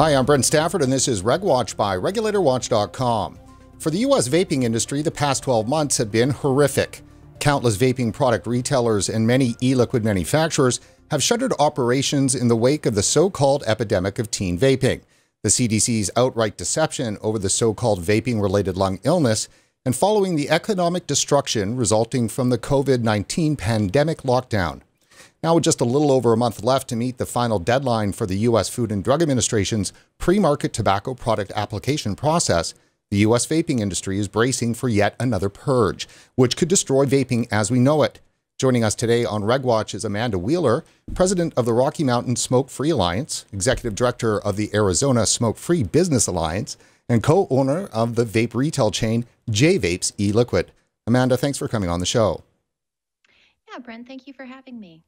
Hi, I'm Brent Stafford, and this is RegWatch by RegulatorWatch.com. For the U.S. vaping industry, the past 12 months have been horrific. Countless vaping product retailers and many e liquid manufacturers have shuttered operations in the wake of the so called epidemic of teen vaping, the CDC's outright deception over the so called vaping related lung illness, and following the economic destruction resulting from the COVID 19 pandemic lockdown. Now, with just a little over a month left to meet the final deadline for the U.S. Food and Drug Administration's pre market tobacco product application process, the U.S. vaping industry is bracing for yet another purge, which could destroy vaping as we know it. Joining us today on RegWatch is Amanda Wheeler, president of the Rocky Mountain Smoke Free Alliance, executive director of the Arizona Smoke Free Business Alliance, and co owner of the vape retail chain J Vapes e Liquid. Amanda, thanks for coming on the show. Yeah, Brent, thank you for having me.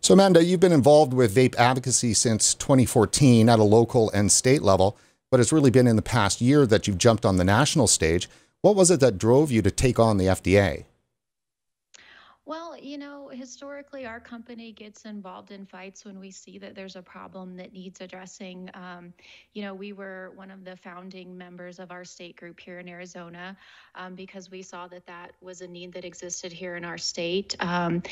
So, Amanda, you've been involved with vape advocacy since 2014 at a local and state level, but it's really been in the past year that you've jumped on the national stage. What was it that drove you to take on the FDA? Well, you know, historically, our company gets involved in fights when we see that there's a problem that needs addressing. Um, you know, we were one of the founding members of our state group here in Arizona um, because we saw that that was a need that existed here in our state. Um,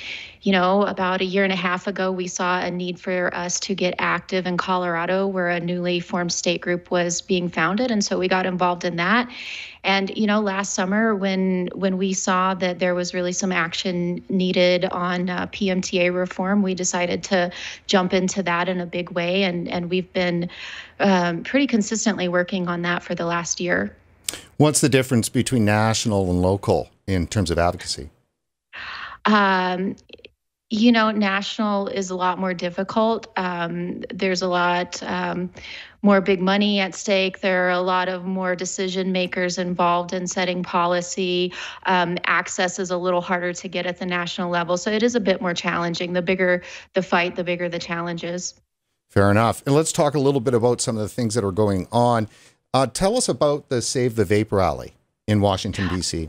you know, about a year and a half ago, we saw a need for us to get active in Colorado, where a newly formed state group was being founded. And so we got involved in that. And you know, last summer when when we saw that there was really some action needed on uh, PMTA reform, we decided to jump into that in a big way, and and we've been um, pretty consistently working on that for the last year. What's the difference between national and local in terms of advocacy? Um, you know, national is a lot more difficult. Um, there's a lot um, more big money at stake. There are a lot of more decision makers involved in setting policy. Um, access is a little harder to get at the national level. So it is a bit more challenging. The bigger the fight, the bigger the challenges. Fair enough. And let's talk a little bit about some of the things that are going on. Uh, tell us about the Save the Vape rally in Washington, D.C.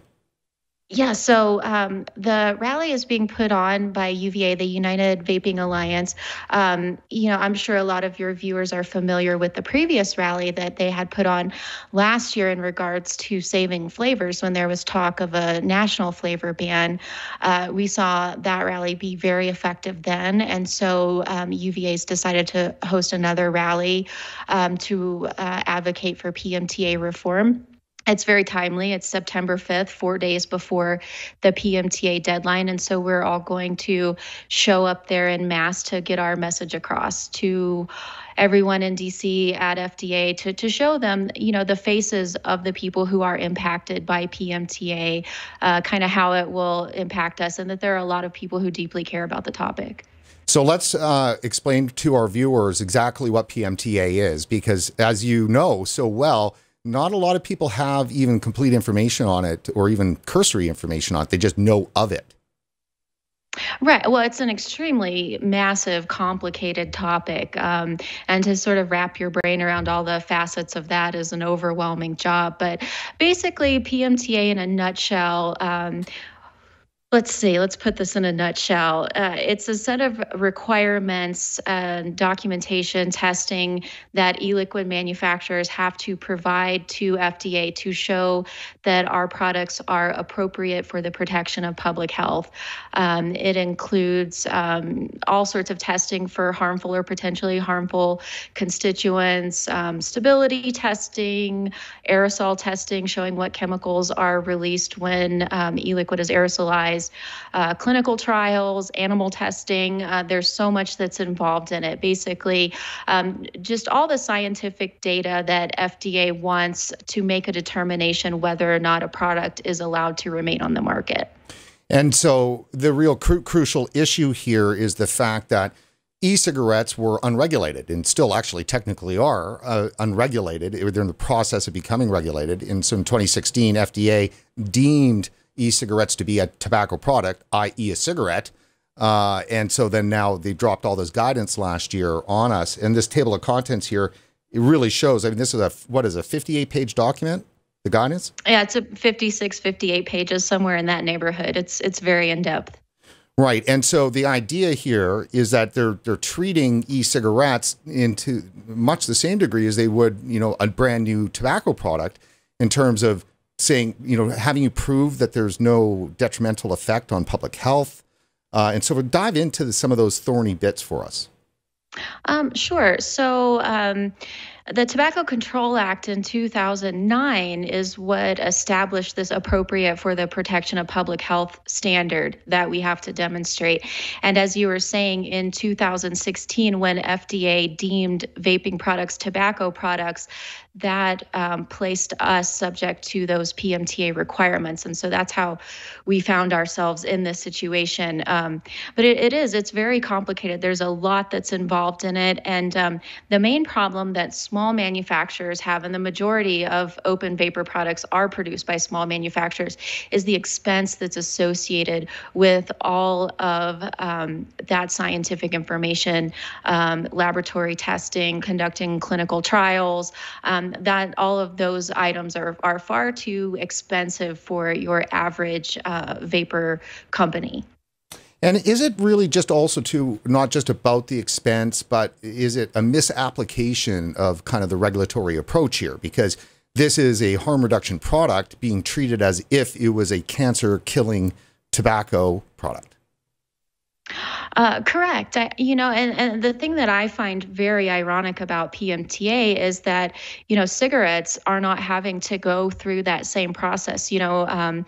Yeah, so um, the rally is being put on by UVA, the United Vaping Alliance. Um, you know, I'm sure a lot of your viewers are familiar with the previous rally that they had put on last year in regards to saving flavors when there was talk of a national flavor ban. Uh, we saw that rally be very effective then. And so um, UVA's decided to host another rally um, to uh, advocate for PMTA reform. It's very timely. It's September 5th, four days before the PMTA deadline. And so we're all going to show up there in mass to get our message across to everyone in DC at FDA to, to show them, you know, the faces of the people who are impacted by PMTA, uh, kind of how it will impact us, and that there are a lot of people who deeply care about the topic. So let's uh, explain to our viewers exactly what PMTA is, because as you know so well, not a lot of people have even complete information on it or even cursory information on it. They just know of it. Right. Well, it's an extremely massive, complicated topic. Um, and to sort of wrap your brain around all the facets of that is an overwhelming job. But basically, PMTA in a nutshell. Um, Let's see, let's put this in a nutshell. Uh, it's a set of requirements, and documentation, testing that e liquid manufacturers have to provide to FDA to show that our products are appropriate for the protection of public health. Um, it includes um, all sorts of testing for harmful or potentially harmful constituents, um, stability testing, aerosol testing, showing what chemicals are released when um, e liquid is aerosolized uh, clinical trials, animal testing. Uh, there's so much that's involved in it. Basically, um, just all the scientific data that FDA wants to make a determination whether or not a product is allowed to remain on the market. And so the real cru crucial issue here is the fact that e-cigarettes were unregulated and still actually technically are uh, unregulated. They're in the process of becoming regulated. And so in 2016, FDA deemed e-cigarettes to be a tobacco product, i.e., a cigarette. Uh, and so then now they dropped all this guidance last year on us. And this table of contents here, it really shows. I mean, this is a what is a 58 page document? The guidance? Yeah, it's a 56, 58 pages somewhere in that neighborhood. It's it's very in depth. Right, and so the idea here is that they're they're treating e-cigarettes into much the same degree as they would, you know, a brand new tobacco product, in terms of saying, you know, having you prove that there's no detrimental effect on public health, uh, and so dive into the, some of those thorny bits for us. Um, sure. So. Um, the Tobacco Control Act in 2009 is what established this appropriate for the protection of public health standard that we have to demonstrate. And as you were saying, in 2016, when FDA deemed vaping products tobacco products, that um, placed us subject to those PMTA requirements. And so that's how we found ourselves in this situation. Um, but it, it is, it's very complicated. There's a lot that's involved in it. And um, the main problem that small manufacturers have, and the majority of open vapor products are produced by small manufacturers, is the expense that's associated with all of um, that scientific information, um, laboratory testing, conducting clinical trials. Um, that all of those items are, are far too expensive for your average uh, vapor company. And is it really just also to not just about the expense, but is it a misapplication of kind of the regulatory approach here? Because this is a harm reduction product being treated as if it was a cancer killing tobacco product. Uh, correct. I, you know, and, and the thing that I find very ironic about PMTA is that, you know, cigarettes are not having to go through that same process. You know, um,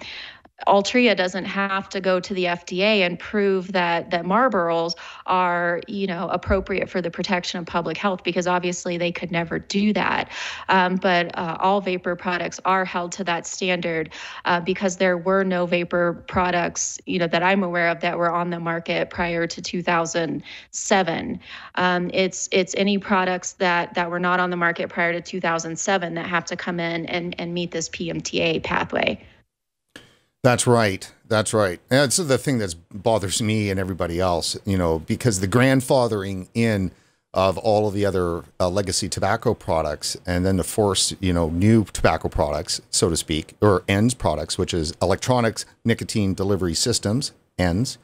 Altria doesn't have to go to the FDA and prove that that Marlboros are, you know, appropriate for the protection of public health because obviously they could never do that. Um, but uh, all vapor products are held to that standard uh, because there were no vapor products, you know, that I'm aware of that were on the market prior to 2007. Um, it's it's any products that that were not on the market prior to 2007 that have to come in and and meet this PMTA pathway. That's right. That's right. That's the thing that bothers me and everybody else, you know, because the grandfathering in of all of the other uh, legacy tobacco products and then the force, you know, new tobacco products, so to speak, or ENDS products, which is electronics nicotine delivery systems, ENDS,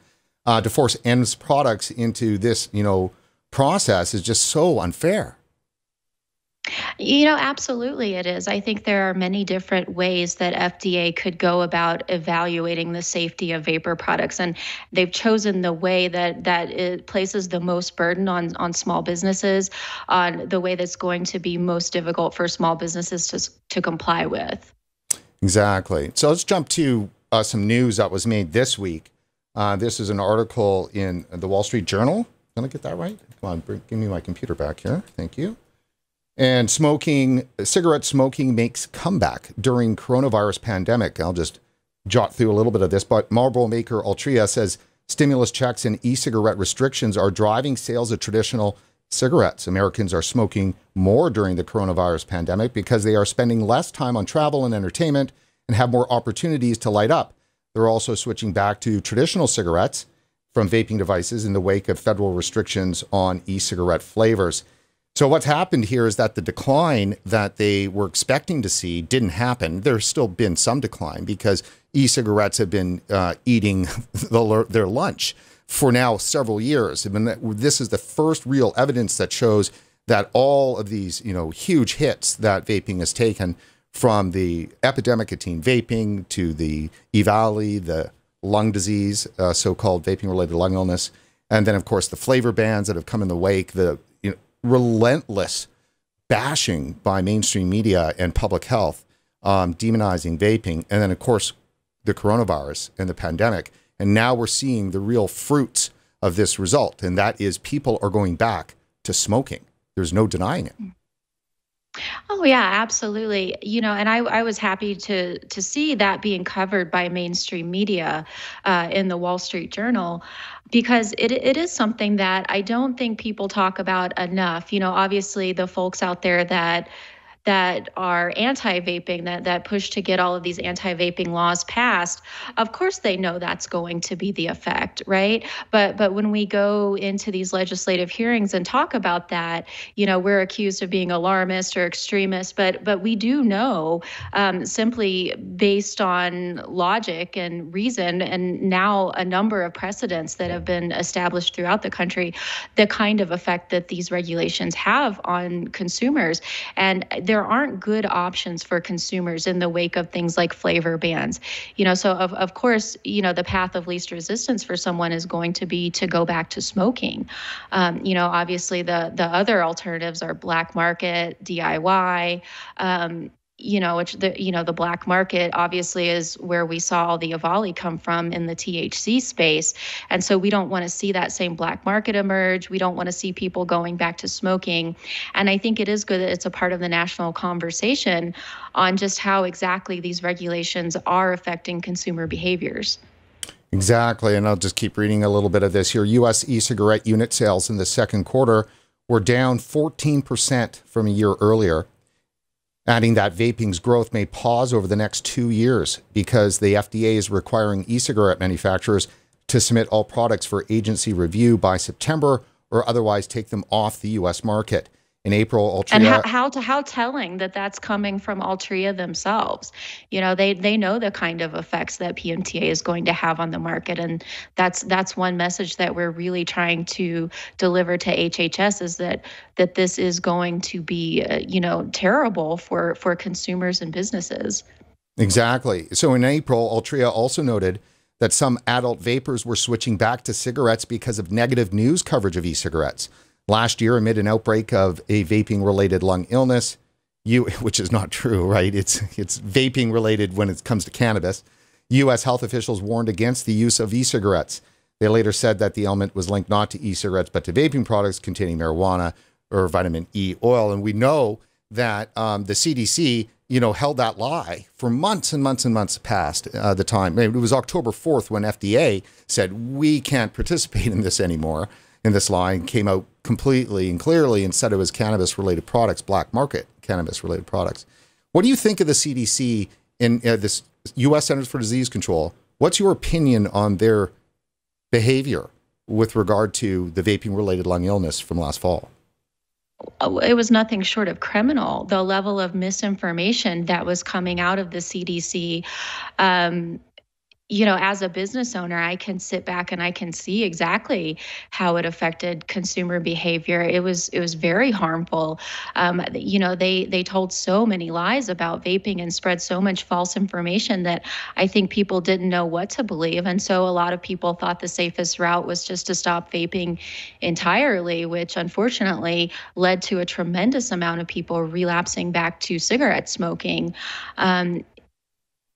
uh, to force ENDS products into this, you know, process is just so unfair. You know, absolutely it is. I think there are many different ways that FDA could go about evaluating the safety of vapor products and they've chosen the way that that it places the most burden on on small businesses on the way that's going to be most difficult for small businesses to to comply with. Exactly. So let's jump to uh, some news that was made this week. Uh, this is an article in the Wall Street Journal. Gonna get that right? Come on, bring, give me my computer back here. Thank you. And smoking, cigarette smoking makes comeback during coronavirus pandemic. I'll just jot through a little bit of this, but Marlboro maker Altria says stimulus checks and e-cigarette restrictions are driving sales of traditional cigarettes. Americans are smoking more during the coronavirus pandemic because they are spending less time on travel and entertainment and have more opportunities to light up. They're also switching back to traditional cigarettes from vaping devices in the wake of federal restrictions on e-cigarette flavors. So what's happened here is that the decline that they were expecting to see didn't happen. There's still been some decline because e-cigarettes have been uh, eating the, their lunch for now several years. I mean, this is the first real evidence that shows that all of these, you know, huge hits that vaping has taken from the epidemic of teen vaping to the EVALI, the lung disease, uh, so-called vaping-related lung illness, and then of course the flavor bans that have come in the wake, the relentless bashing by mainstream media and public health, um, demonizing vaping, and then of course the coronavirus and the pandemic. And now we're seeing the real fruits of this result, and that is people are going back to smoking. There's no denying it. Oh yeah, absolutely. You know, and I, I was happy to to see that being covered by mainstream media uh, in the Wall Street Journal because it it is something that I don't think people talk about enough. You know, obviously the folks out there that that are anti-vaping that that push to get all of these anti-vaping laws passed of course they know that's going to be the effect right? But but when we go into these legislative hearings and talk about that you know we're accused of being alarmist or extremist but but we do know um, simply based on logic and reason and now a number of precedents that have been established throughout the country the kind of effect that these regulations have on consumers. And there aren't good options for consumers in the wake of things like flavor bans. You know so of, of course you know the path of least resistance for someone is going to be to go back to smoking. Um, you know obviously the the other alternatives are black market diy um, you know, which the you know the black market obviously is where we saw all the EVALI come from in the THC space, and so we don't want to see that same black market emerge. We don't want to see people going back to smoking, and I think it is good that it's a part of the national conversation on just how exactly these regulations are affecting consumer behaviors. Exactly, and I'll just keep reading a little bit of this here. U.S. e-cigarette unit sales in the second quarter were down 14% from a year earlier adding that vaping's growth may pause over the next two years because the FDA is requiring e cigarette manufacturers to submit all products for agency review by September or otherwise take them off the U.S. market in April. Altria, and how, how to how telling that that's coming from Altria themselves. You know, they they know the kind of effects that PMTA is going to have on the market, and that's that's one message that we're really trying to deliver to HHS is that that this is going to be uh, you know terrible for for consumers and businesses. Exactly. So in April, Altria also noted that some adult vapers were switching back to cigarettes because of negative news coverage of e-cigarettes. Last year, amid an outbreak of a vaping related lung illness, you, which is not true, right? It's, it's vaping related when it comes to cannabis. U.S. health officials warned against the use of e cigarettes. They later said that the ailment was linked not to e cigarettes, but to vaping products containing marijuana or vitamin E oil. And we know that um, the CDC, you know, held that lie for months and months and months past uh, the time. It was October 4th when FDA said, we can't participate in this anymore in this line came out completely and clearly and said it was cannabis related products, black market cannabis related products. What do you think of the CDC and uh, this U.S. Centers for Disease Control? What's your opinion on their behavior with regard to the vaping related lung illness from last fall? Oh, it was nothing short of criminal. The level of misinformation that was coming out of the CDC um, you know, as a business owner, I can sit back and I can see exactly how it affected consumer behavior. It was it was very harmful. Um, you know, they they told so many lies about vaping and spread so much false information that I think people didn't know what to believe, and so a lot of people thought the safest route was just to stop vaping entirely, which unfortunately led to a tremendous amount of people relapsing back to cigarette smoking. Um,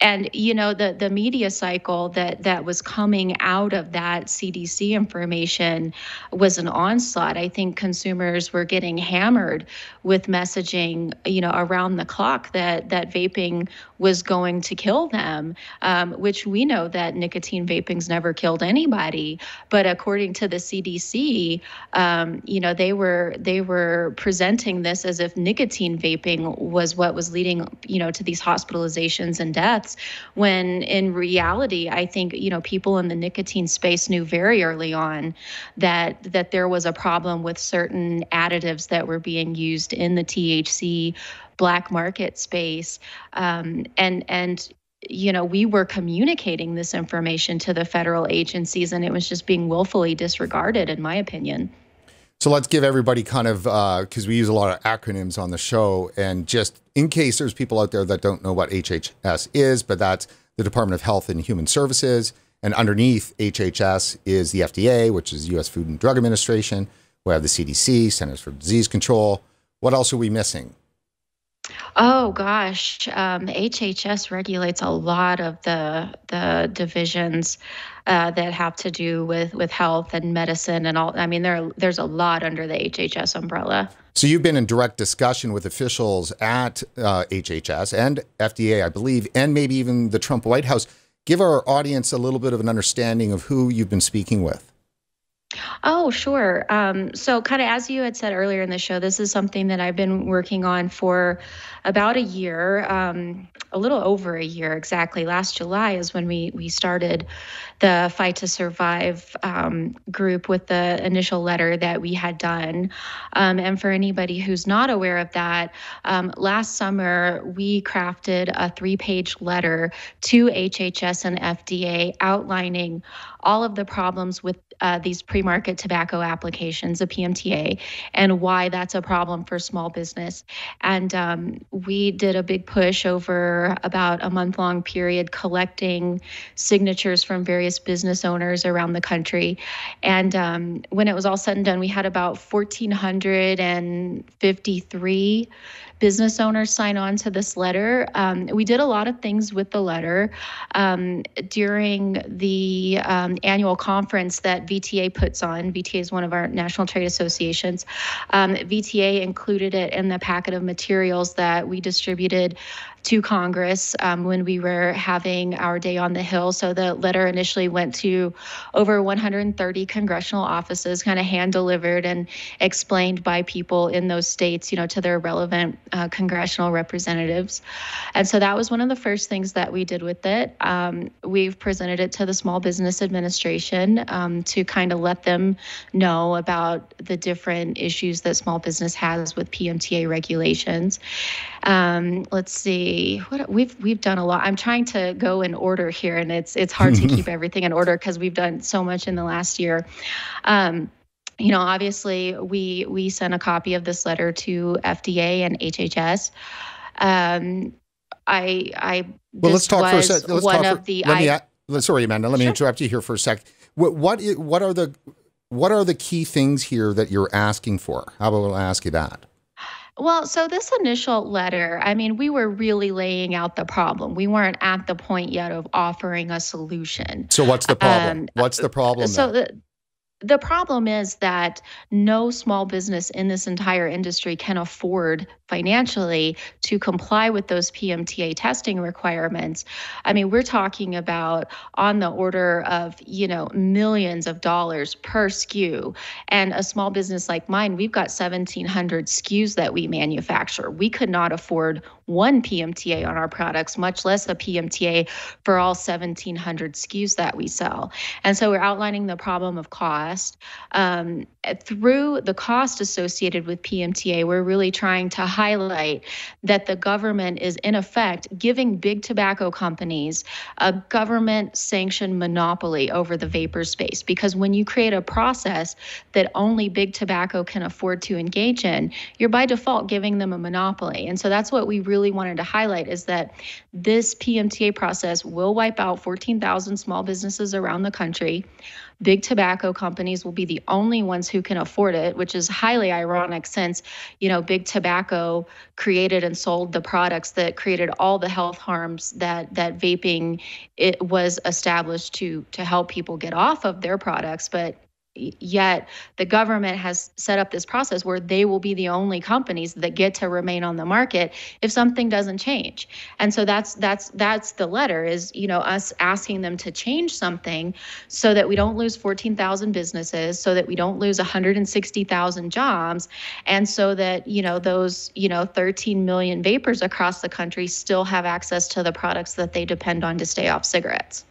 and you know the the media cycle that that was coming out of that CDC information was an onslaught. I think consumers were getting hammered with messaging, you know, around the clock that that vaping was going to kill them, um, which we know that nicotine vaping's never killed anybody. But according to the CDC, um, you know, they were they were presenting this as if nicotine vaping was what was leading, you know, to these hospitalizations and deaths when in reality i think you know people in the nicotine space knew very early on that that there was a problem with certain additives that were being used in the thc black market space um, and and you know, we were communicating this information to the federal agencies and it was just being willfully disregarded, in my opinion. So let's give everybody kind of, because uh, we use a lot of acronyms on the show, and just in case there's people out there that don't know what HHS is, but that's the Department of Health and Human Services. And underneath HHS is the FDA, which is US Food and Drug Administration. We have the CDC, Centers for Disease Control. What else are we missing? Oh gosh, um, HHS regulates a lot of the the divisions uh, that have to do with with health and medicine and all. I mean, there there's a lot under the HHS umbrella. So you've been in direct discussion with officials at uh, HHS and FDA, I believe, and maybe even the Trump White House. Give our audience a little bit of an understanding of who you've been speaking with. Oh, sure. Um, so, kind of as you had said earlier in the show, this is something that I've been working on for about a year, um, a little over a year exactly. Last July is when we we started the Fight to Survive um, group with the initial letter that we had done. Um, and for anybody who's not aware of that, um, last summer we crafted a three-page letter to HHS and FDA outlining all of the problems with uh, these pre market tobacco applications, a PMTA, and why that's a problem for small business. And um, we did a big push over about a month long period collecting signatures from various business owners around the country. And um, when it was all said and done, we had about 1,453 business owners sign on to this letter. Um, we did a lot of things with the letter um, during the um, annual conference that VTA puts on. VTA is one of our national trade associations. Um, VTA included it in the packet of materials that we distributed to Congress um, when we were having our day on the Hill. So the letter initially went to over 130 congressional offices, kind of hand delivered and explained by people in those states, you know, to their relevant uh, congressional representatives. And so that was one of the first things that we did with it. Um, we've presented it to the Small Business Administration um, to kind of let them know about the different issues that small business has with PMTA regulations. Um, let's see, what we've we've done a lot. I'm trying to go in order here, and it's it's hard to keep everything in order because we've done so much in the last year. Um, you know, obviously, we we sent a copy of this letter to FDA and HHS. Um, I I well, let's talk for a second. Let's one talk of the let me, sorry, Amanda. Let me interrupt you here for a sec. What what what are the what are the key things here that you're asking for? How about I'll ask you that? Well, so this initial letter, I mean, we were really laying out the problem. We weren't at the point yet of offering a solution. So what's the problem? Um, what's the problem? So the the problem is that no small business in this entire industry can afford financially to comply with those PMTA testing requirements. I mean, we're talking about on the order of, you know, millions of dollars per SKU. And a small business like mine, we've got 1,700 SKUs that we manufacture. We could not afford one PMTA on our products, much less a PMTA for all 1,700 SKUs that we sell. And so we're outlining the problem of cost. Um, through the cost associated with PMTA, we're really trying to highlight that the government is, in effect, giving big tobacco companies a government sanctioned monopoly over the vapor space. Because when you create a process that only big tobacco can afford to engage in, you're by default giving them a monopoly. And so that's what we really wanted to highlight is that this PMTA process will wipe out 14,000 small businesses around the country big tobacco companies will be the only ones who can afford it, which is highly ironic since, you know, big tobacco created and sold the products that created all the health harms that that vaping it was established to to help people get off of their products, but yet the government has set up this process where they will be the only companies that get to remain on the market if something doesn't change. And so that's that's that's the letter is you know us asking them to change something so that we don't lose 14,000 businesses so that we don't lose 160,000 jobs and so that you know those you know 13 million vapers across the country still have access to the products that they depend on to stay off cigarettes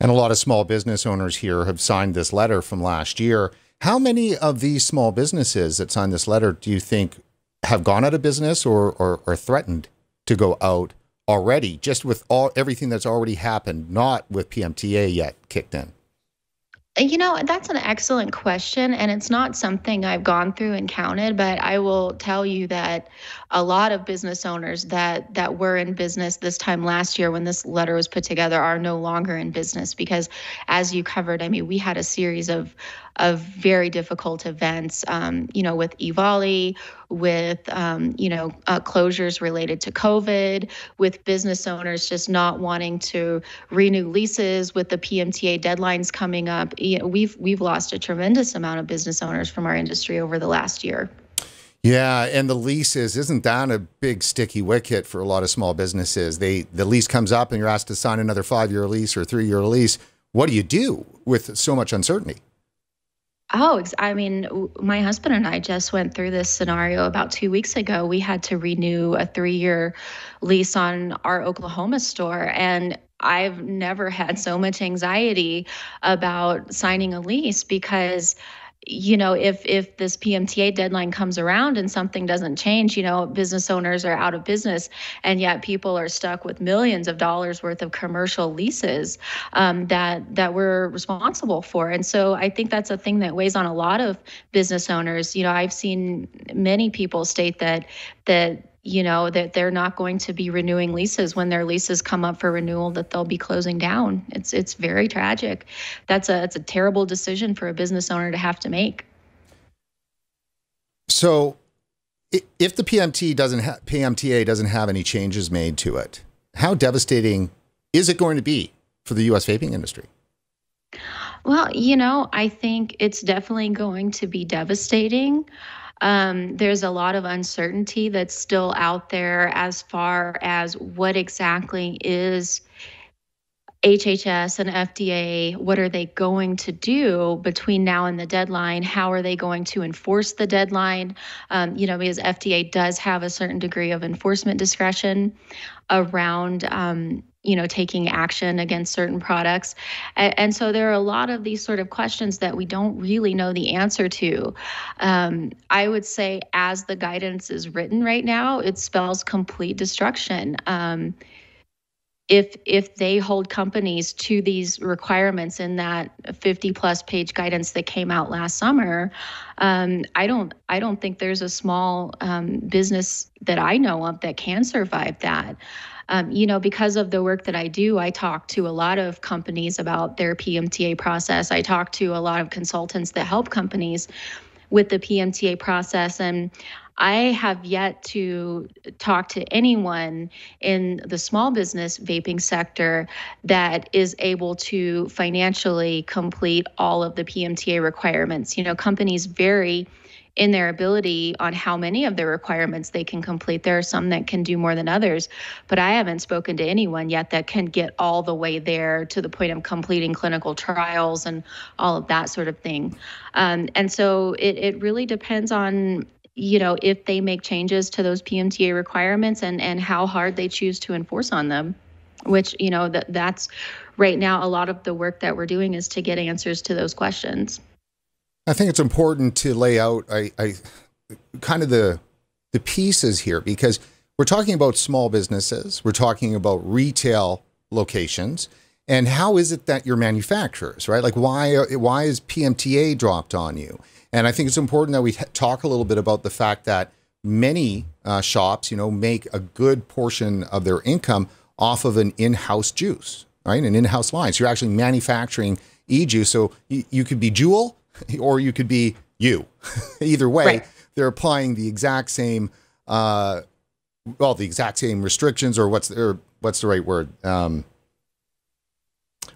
and a lot of small business owners here have signed this letter from last year. How many of these small businesses that signed this letter do you think have gone out of business or, or, or threatened to go out already, just with all everything that's already happened, not with PMTA yet kicked in? You know, that's an excellent question. And it's not something I've gone through and counted, but I will tell you that a lot of business owners that that were in business this time last year when this letter was put together are no longer in business because as you covered, I mean, we had a series of of very difficult events, um, you know, with EVALI, with, um, you know, uh, closures related to COVID, with business owners just not wanting to renew leases, with the PMTA deadlines coming up. You know, we've we've lost a tremendous amount of business owners from our industry over the last year. Yeah, and the leases isn't that a big sticky wicket for a lot of small businesses? They the lease comes up and you're asked to sign another five year lease or three year lease. What do you do with so much uncertainty? Oh, I mean, my husband and I just went through this scenario about two weeks ago. We had to renew a three year lease on our Oklahoma store. And I've never had so much anxiety about signing a lease because you know if if this PMTA deadline comes around and something doesn't change you know business owners are out of business and yet people are stuck with millions of dollars worth of commercial leases um, that that we're responsible for. And so I think that's a thing that weighs on a lot of business owners. You know I've seen many people state that that you know that they're not going to be renewing leases. When their leases come up for renewal that they'll be closing down. It's it's very tragic. That's a it's a terrible decision for a business owner to have to make. So if the PMT doesn't ha- PMTA doesn't have any changes made to it how devastating is it going to be for the US vaping industry? Well you know I think it's definitely going to be devastating um, there's a lot of uncertainty that's still out there as far as what exactly is HHS and FDA, what are they going to do between now and the deadline? How are they going to enforce the deadline? Um, you know, because FDA does have a certain degree of enforcement discretion around um, you know taking action against certain products. And, and, so there are a lot of these sort of questions that we don't really know the answer to. Um, i would say as the guidance is written right now it spells complete destruction. Um, if if they hold companies to these requirements in that 50 plus page guidance that came out last summer um, i don't i don't think there's a small um, business that i know of that can survive that um, you know, because of the work that I do, I talk to a lot of companies about their PMTA process. I talk to a lot of consultants that help companies with the PMTA process. And I have yet to talk to anyone in the small business vaping sector that is able to financially complete all of the PMTA requirements. You know, companies vary in their ability on how many of the requirements they can complete. There are some that can do more than others, but I haven't spoken to anyone yet that can get all the way there to the point of completing clinical trials and all of that sort of thing. Um, and so it, it really depends on you know if they make changes to those PMTA requirements and and how hard they choose to enforce on them which you know that that's right now a lot of the work that we're doing is to get answers to those questions I think it's important to lay out I, I kind of the the pieces here because we're talking about small businesses, we're talking about retail locations, and how is it that your manufacturers, right? Like why why is PMTA dropped on you? And I think it's important that we talk a little bit about the fact that many uh, shops, you know, make a good portion of their income off of an in-house juice, right? An in-house line. So you're actually manufacturing e-juice. So you, you could be Juul or you could be you. Either way, right. they're applying the exact same, uh, well, the exact same restrictions, or what's or what's the right word? Um,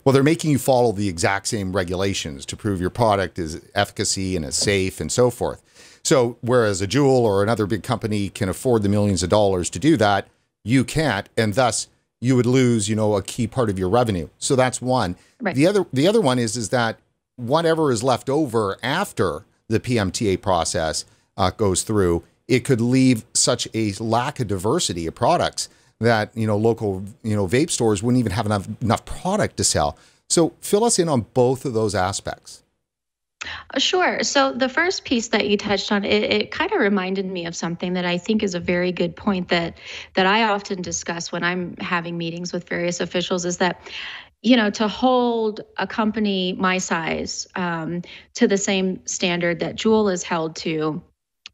well, they're making you follow the exact same regulations to prove your product is efficacy and is safe and so forth. So, whereas a Juul or another big company can afford the millions of dollars to do that, you can't, and thus you would lose, you know, a key part of your revenue. So that's one. Right. The other, the other one is is that whatever is left over after the PMTA process uh, goes through, it could leave such a lack of diversity of products that you know local you know vape stores wouldn't even have enough enough product to sell. So fill us in on both of those aspects. Uh, sure. So the first piece that you touched on, it, it kind of reminded me of something that I think is a very good point that that I often discuss when I'm having meetings with various officials. Is that you know, to hold a company my size um, to the same standard that Juul is held to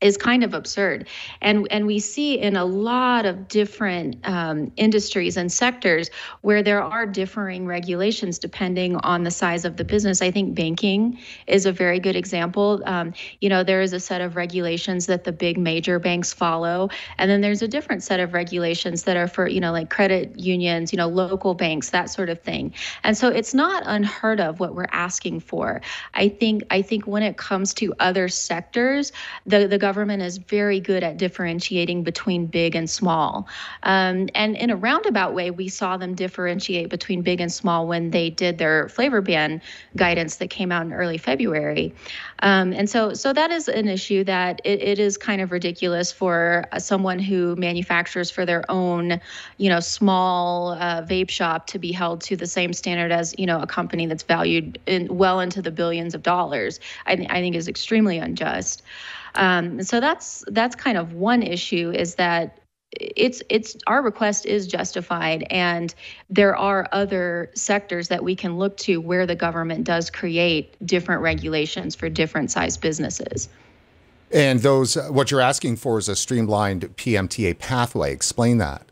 is kind of absurd. And and we see in a lot of different um, industries and sectors where there are differing regulations depending on the size of the business. I think banking is a very good example. Um, you know there is a set of regulations that the big major banks follow. And then there's a different set of regulations that are for you know like credit unions you know local banks that sort of thing. And so it's not unheard of what we're asking for. I think i think when it comes to other sectors the the government is very good at differentiating between big and small. Um, and in a roundabout way, we saw them differentiate between big and small when they did their flavor ban guidance that came out in early February. Um, and so, so that is an issue that it, it is kind of ridiculous for someone who manufactures for their own, you know, small uh, vape shop to be held to the same standard as, you know, a company that's valued in well into the billions of dollars. I, th- I think is extremely unjust. Um, so that's that's kind of one issue is that it's it's our request is justified and there are other sectors that we can look to where the government does create different regulations for different size businesses. And those what you're asking for is a streamlined PMTA pathway. Explain that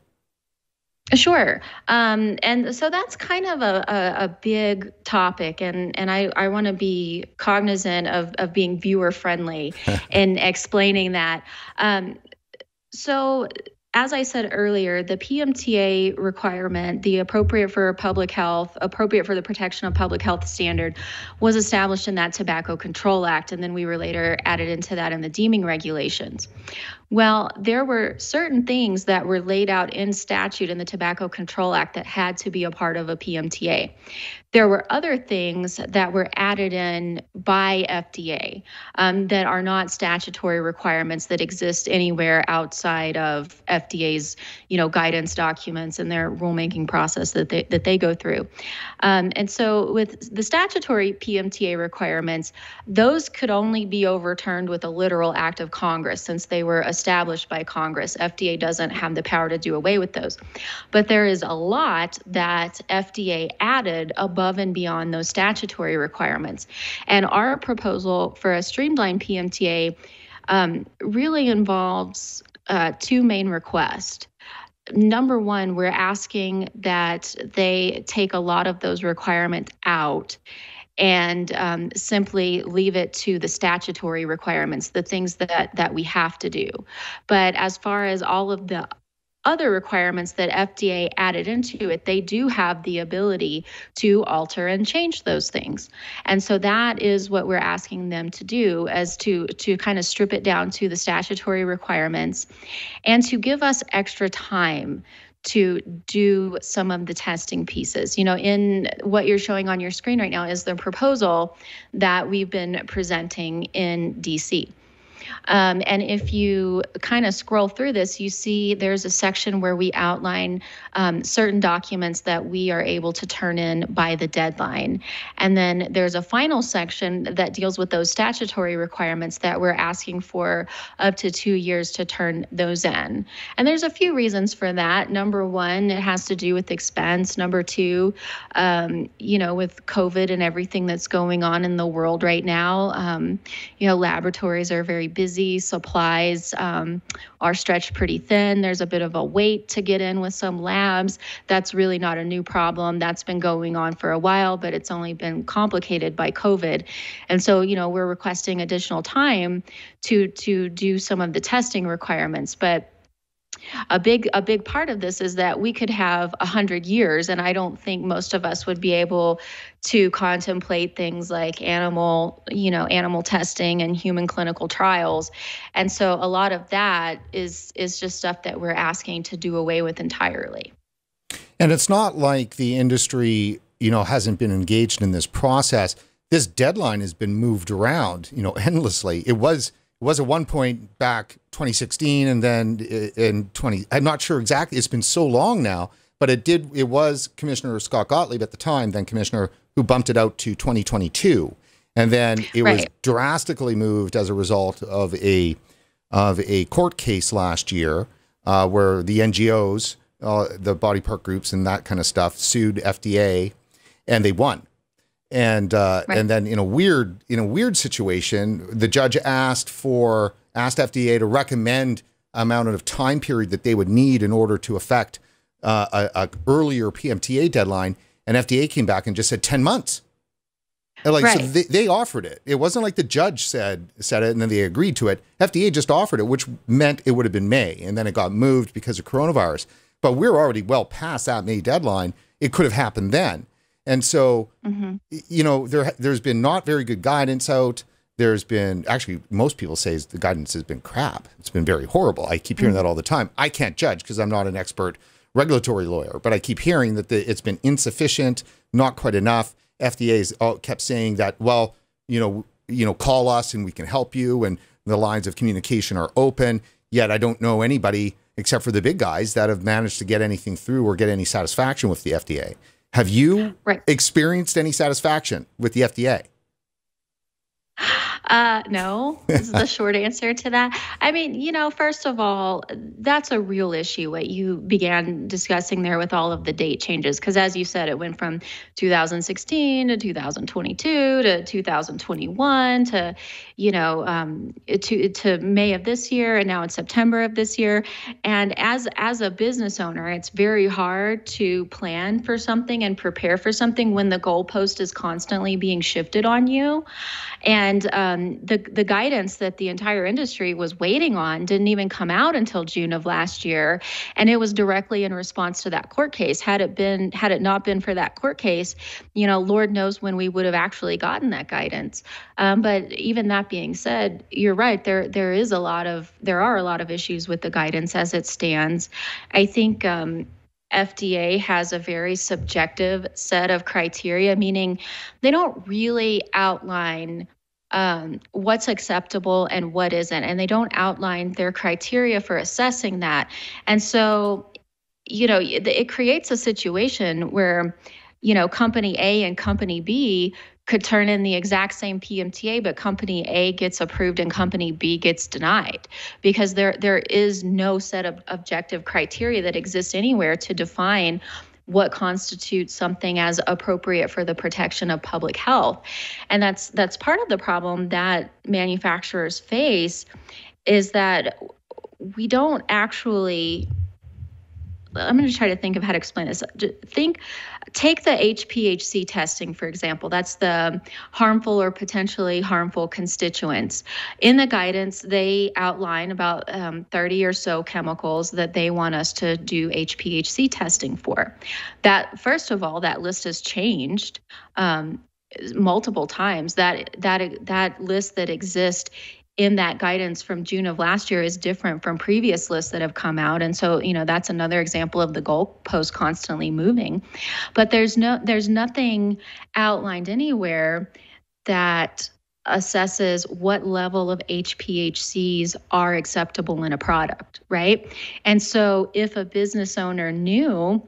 Sure. Um, and so that's kind of a, a, a big topic. And, and I, I want to be cognizant of, of being viewer friendly in explaining that. Um, so as I said earlier, the PMTA requirement, the appropriate for public health, appropriate for the protection of public health standard, was established in that Tobacco Control Act, and then we were later added into that in the deeming regulations. Well, there were certain things that were laid out in statute in the Tobacco Control Act that had to be a part of a PMTA. There were other things that were added in by FDA um, that are not statutory requirements that exist anywhere outside of FDA's, you know, guidance documents and their rulemaking process that they that they go through. Um, and so, with the statutory PMTA requirements, those could only be overturned with a literal act of Congress, since they were established by Congress. FDA doesn't have the power to do away with those. But there is a lot that FDA added above and beyond those statutory requirements. And our proposal for a streamlined PMTA um, really involves uh, two main requests number one, we're asking that they take a lot of those requirements out and um, simply leave it to the statutory requirements, the things that that we have to do. But as far as all of the other requirements that FDA added into it, they do have the ability to alter and change those things. And so that is what we're asking them to do as to to kind of strip it down to the statutory requirements and to give us extra time to do some of the testing pieces. You know, in what you're showing on your screen right now is the proposal that we've been presenting in DC. Um, and if you kind of scroll through this, you see there's a section where we outline um, certain documents that we are able to turn in by the deadline. And then there's a final section that deals with those statutory requirements that we're asking for up to two years to turn those in. And there's a few reasons for that. Number one, it has to do with expense. Number two, um, you know, with COVID and everything that's going on in the world right now, um, you know, laboratories are very busy. Supplies um, are stretched pretty thin. There's a bit of a wait to get in with some labs. That's really not a new problem. That's been going on for a while, but it's only been complicated by COVID. And so, you know, we're requesting additional time to to do some of the testing requirements. But a big a big part of this is that we could have a hundred years and i don't think most of us would be able to contemplate things like animal you know animal testing and human clinical trials. And so a lot of that is is just stuff that we're asking to do away with entirely. And it's not like the industry you know hasn't been engaged in this process. This deadline has been moved around you know endlessly. It was it was at one point back 2016 and then in 20 i'm not sure exactly it's been so long now but it did it was commissioner scott gottlieb at the time then commissioner who bumped it out to 2022 and then it right. was drastically moved as a result of a of a court case last year uh, where the ngos uh, the body part groups and that kind of stuff sued fda and they won and uh, right. and then in a weird in a weird situation, the judge asked for asked FDA to recommend amount of time period that they would need in order to affect uh, a, a, earlier PMTA deadline, and FDA came back and just said ten months. And like right. so, they, they offered it. It wasn't like the judge said said it and then they agreed to it. FDA just offered it, which meant it would have been May, and then it got moved because of coronavirus. But we're already well past that May deadline. It could have happened then. And so, mm-hmm. you know, there there's been not very good guidance out. There's been actually most people say the guidance has been crap. It's been very horrible. I keep hearing mm-hmm. that all the time. I can't judge because I'm not an expert regulatory lawyer, but I keep hearing that the, it's been insufficient, not quite enough. FDA's all kept saying that, well, you know, you know, call us and we can help you, and the lines of communication are open. Yet I don't know anybody except for the big guys that have managed to get anything through or get any satisfaction with the FDA. Have you right. experienced any satisfaction with the FDA? Uh, no, is the short answer to that. I mean, you know, first of all, that's a real issue, what you began discussing there with all of the date changes. Because as you said, it went from 2016 to 2022 to 2021 to, you know, um, to, to May of this year and now in September of this year. And as, as a business owner, it's very hard to plan for something and prepare for something when the goalpost is constantly being shifted on you. And um, the the guidance that the entire industry was waiting on didn't even come out until June of last year, and it was directly in response to that court case. Had it been had it not been for that court case, you know, Lord knows when we would have actually gotten that guidance. Um, but even that being said, you're right. There there is a lot of there are a lot of issues with the guidance as it stands. I think. Um, FDA has a very subjective set of criteria, meaning they don't really outline um, what's acceptable and what isn't. And they don't outline their criteria for assessing that. And so, you know, it, creates a situation where, you know, company A and company B could turn in the exact same PMTA, but company A gets approved and company B gets denied because there there is no set of objective criteria that exists anywhere to define what constitutes something as appropriate for the protection of public health. And that's that's part of the problem that manufacturers face is that we don't actually I'm going to try to think of how to explain this. Think, take the HPHC testing, for example. That's the harmful or potentially harmful constituents. In the guidance, they outline about um, 30 or so chemicals that they want us to do HPHC testing for. That, first of all, that list has changed. Um, multiple times that that that list that exists in that guidance from June of last year is different from previous lists that have come out. And so, you know, that's another example of the goalpost constantly moving. But there's no there's nothing outlined anywhere that assesses what level of HPHCs are acceptable in a product, right? And so if a business owner knew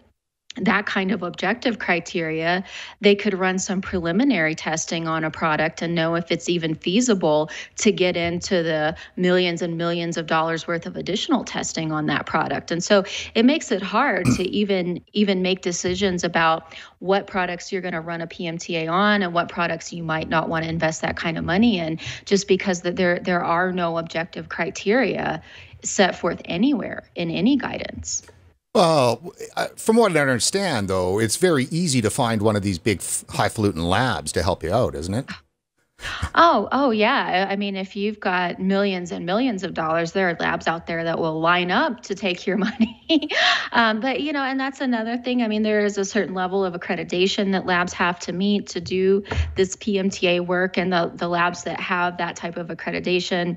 that kind of objective criteria, they could run some preliminary testing on a product and know if it's even feasible to get into the millions and millions of dollars worth of additional testing on that product. And so it makes it hard to even even make decisions about what products you're going to run a PMTA on and what products you might not want to invest that kind of money in just because that there there are no objective criteria set forth anywhere in any guidance. Well, from what I understand, though, it's very easy to find one of these big highfalutin labs to help you out, isn't it? Oh, oh yeah. I mean, if you've got millions and millions of dollars, there are labs out there that will line up to take your money. um, but you know, and that's another thing. I mean, there is a certain level of accreditation that labs have to meet to do this PMTA work, and the the labs that have that type of accreditation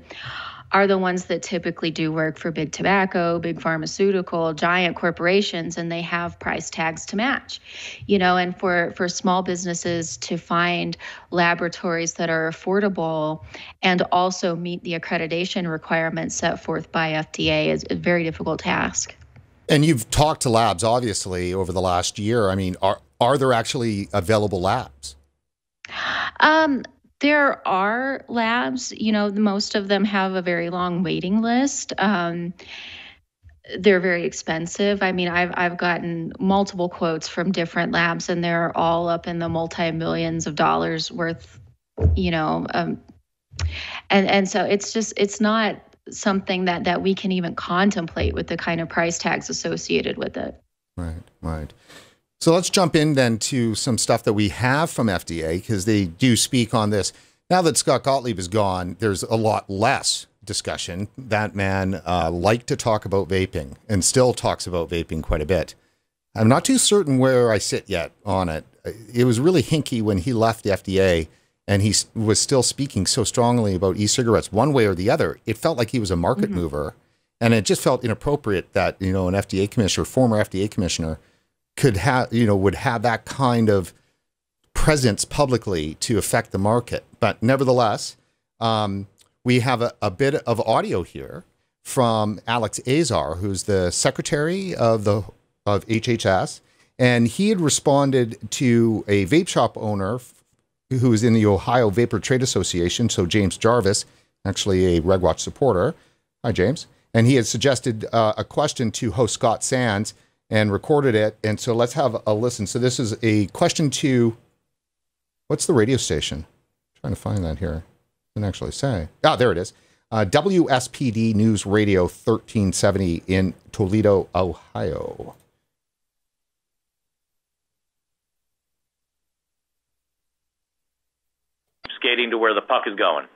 are the ones that typically do work for big tobacco, big pharmaceutical, giant corporations, and they have price tags to match. You know, and for for small businesses to find laboratories that are affordable and also meet the accreditation requirements set forth by FDA is a very difficult task. And you've talked to labs obviously over the last year. I mean, are are there actually available labs? Um, there are labs, you know, most of them have a very long waiting list. Um, they're very expensive. I mean, I've I've gotten multiple quotes from different labs, and they're all up in the multi millions of dollars worth. You know, um, and and so it's just it's not something that that we can even contemplate with the kind of price tags associated with it. Right, right. So let's jump in then to some stuff that we have from FDA because they do speak on this. Now that Scott Gottlieb is gone, there's a lot less discussion. That man uh, liked to talk about vaping and still talks about vaping quite a bit. I'm not too certain where I sit yet on it. It was really hinky when he left the FDA and he was still speaking so strongly about e-cigarettes one way or the other. It felt like he was a market mm-hmm. mover, and it just felt inappropriate that you know an FDA commissioner, former FDA commissioner, could have you know would have that kind of presence publicly to affect the market. But nevertheless, um, we have a, a bit of audio here from Alex Azar, who's the secretary of the of HHS, and he had responded to a vape shop owner who is in the Ohio Vapor Trade Association. So James Jarvis, actually a RegWatch supporter. Hi, James. And he had suggested uh, a question to host Scott Sands and recorded it. And so let's have a listen. So this is a question to what's the radio station? I'm trying to find that here. Can actually say. Ah, there it is. Uh, WSPD News Radio 1370 in Toledo, Ohio. Skating to where the puck is going.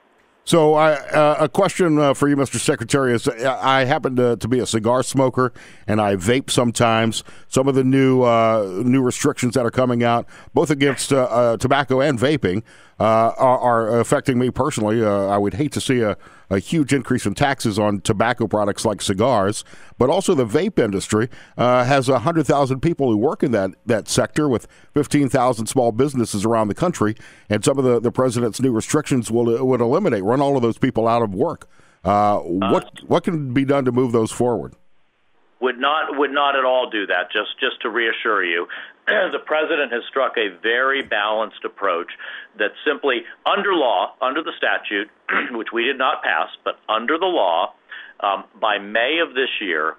So, uh, a question uh, for you, Mr. Secretary, is uh, I happen to, to be a cigar smoker and I vape sometimes. Some of the new uh, new restrictions that are coming out, both against uh, uh, tobacco and vaping, are, are, affecting me personally. I would hate to see a a huge increase in taxes on tobacco products like cigars, but also the vape industry uh, has 100,000 people who work in that, that sector with 15,000 small businesses around the country. And some of the, the president's new restrictions will, would eliminate, run all of those people out of work. Uh, what, what can be done to move those forward? would not would not at all do that. Just just to reassure you, the president has struck a very balanced approach that simply under law, under the statute, which we did not pass, but under the law, um, by May of this year,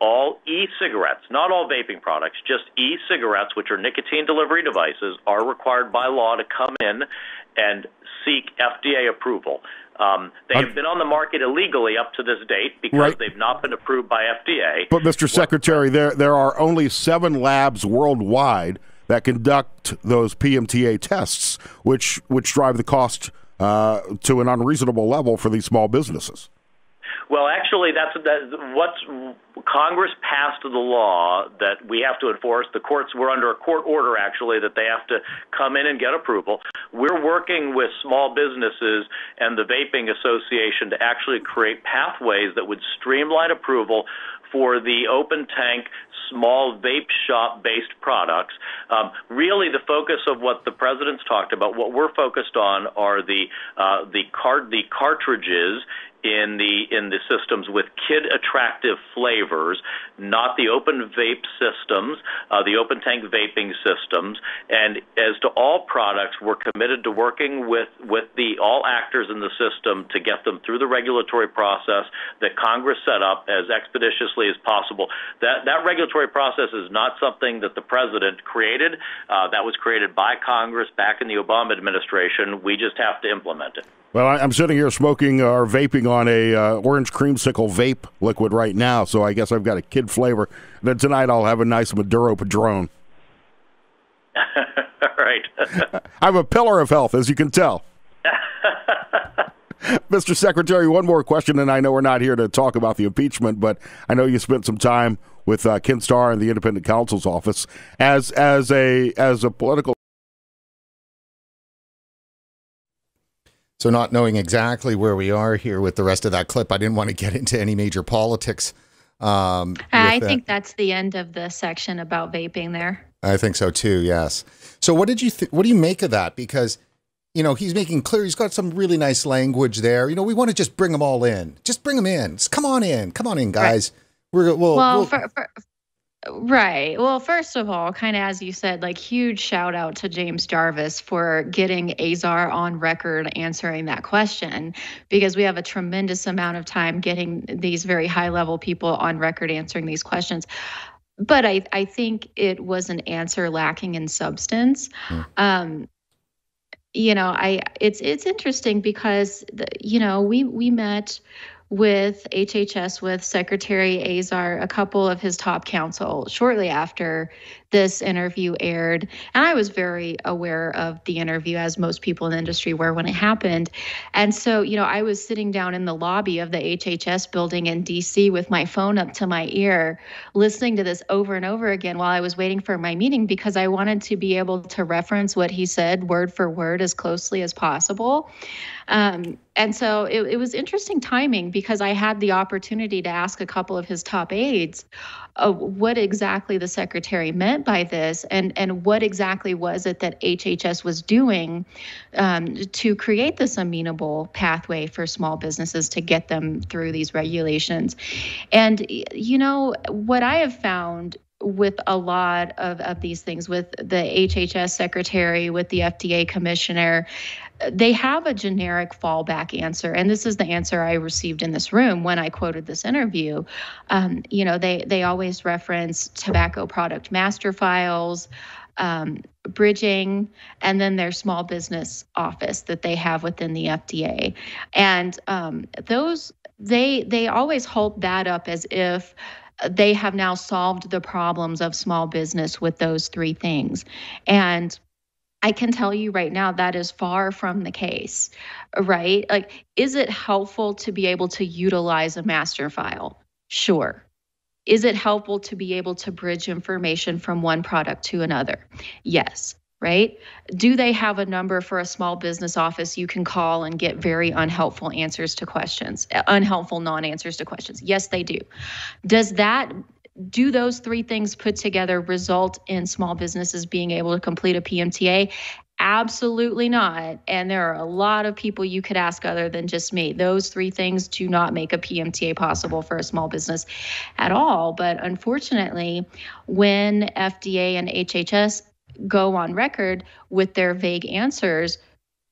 all e-cigarettes, not all vaping products, just e-cigarettes, which are nicotine delivery devices, are required by law to come in and seek FDA approval. Um, they have been on the market illegally up to this date because right. they've not been approved by FDA. But, Mr. Secretary, there there are only seven labs worldwide that conduct those PMTA tests, which which drive the cost uh, to an unreasonable level for these small businesses. Well, actually, that's that, what's Congress passed the law that we have to enforce. The courts were under a court order actually that they have to come in and get approval. We're working with small businesses and the Vaping Association to actually create pathways that would streamline approval for the open tank small vape shop based products. Um, really, the focus of what the president's talked about, what we're focused on, are the uh, the card the cartridges in the in the systems with kid attractive flavors, not the open vape systems, uh, the open tank vaping systems. And as to all products, we're committed to working with with the all actors in the system to get them through the regulatory process that Congress set up as expeditiously as possible. That that regulatory process is not something that the president created. Uh, that was created by Congress back in the Obama administration. We just have to implement it. Well, I'm sitting here smoking or vaping on a uh, orange creamsicle vape liquid right now, so I guess I've got a kid flavor. then tonight I'll have a nice Maduro Padron. right. I'm a pillar of health, as you can tell. Mr. Secretary, one more question, and I know we're not here to talk about the impeachment, but I know you spent some time with uh, Ken Starr in the Independent Counsel's office as as a as a political So, not knowing exactly where we are here with the rest of that clip, I didn't want to get into any major politics. Um, I think that. that's the end of the section about vaping there. I think so too. Yes. So, what did you th- what do you make of that? Because you know he's making clear he's got some really nice language there. You know, we want to just bring them all in. Just bring them in. Just come on in. Come on in, guys. Right. We're we'll, well, we'll for, for, Right. Well, first of all, kind of as you said, like huge shout out to James Jarvis for getting Azar on record answering that question because we have a tremendous amount of time getting these very high level people on record answering these questions. But I, I think it was an answer lacking in substance. Mm. Um, you know, I it's it's interesting because the, you know we we met with HHS with Secretary Azar, a couple of his top counsel, shortly after this interview aired. And I was very aware of the interview, as most people in the industry were when it happened. And so, you know, I was sitting down in the lobby of the HHS building in DC with my phone up to my ear, listening to this over and over again while I was waiting for my meeting because I wanted to be able to reference what he said word for word as closely as possible. Um, and so it, it, was interesting timing because I had the opportunity to ask a couple of his top aides uh, what exactly the secretary meant by this and, and what exactly was it that HHS was doing um, to create this amenable pathway for small businesses to get them through these regulations. And, you know, what I have found with a lot of, of these things with the HHS secretary, with the FDA commissioner, they have a generic fallback answer. And this is the answer I received in this room when I quoted this interview. Um, you know, they, they always reference tobacco product master files. Um, bridging, and then their small business office that they have within the FDA. And um, those they they always hold that up as if they have now solved the problems of small business with those three things. And I can tell you right now that is far from the case, right? Like, is it helpful to be able to utilize a master file? Sure. Is it helpful to be able to bridge information from one product to another? Yes right? Do they have a number for a small business office you can call and get very unhelpful answers to questions, unhelpful non answers to questions? Yes, they do. Does that do those three things put together result in small businesses being able to complete a PMTA? Absolutely not. And there are a lot of people you could ask other than just me. Those three things do not make a PMTA possible for a small business at all. But unfortunately, when FDA and HHS go on record with their vague answers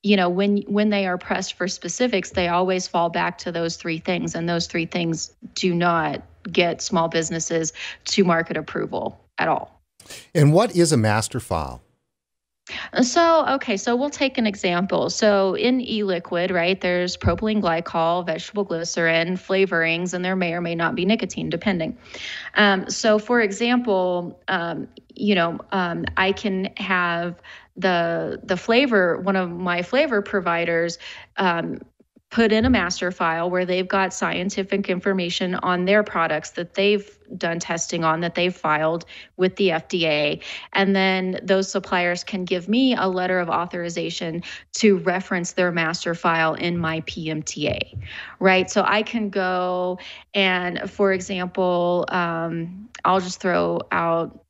you know when when they are pressed for specifics they always fall back to those three things and those three things do not get small businesses to market approval at all and what is a master file so, okay, so we'll take an example. So, in e liquid, right, there's propylene glycol, vegetable glycerin, flavorings, and there may or may not be nicotine, depending. Um, so, for example, um, you know, um, I can have the the flavor one of my flavor providers um, put in a master file where they've got scientific information on their products that they've done testing on that they've filed with the FDA. And then those suppliers can give me a letter of authorization to reference their master file in my PMTA, right? So I can go and, for example, um, I'll just throw out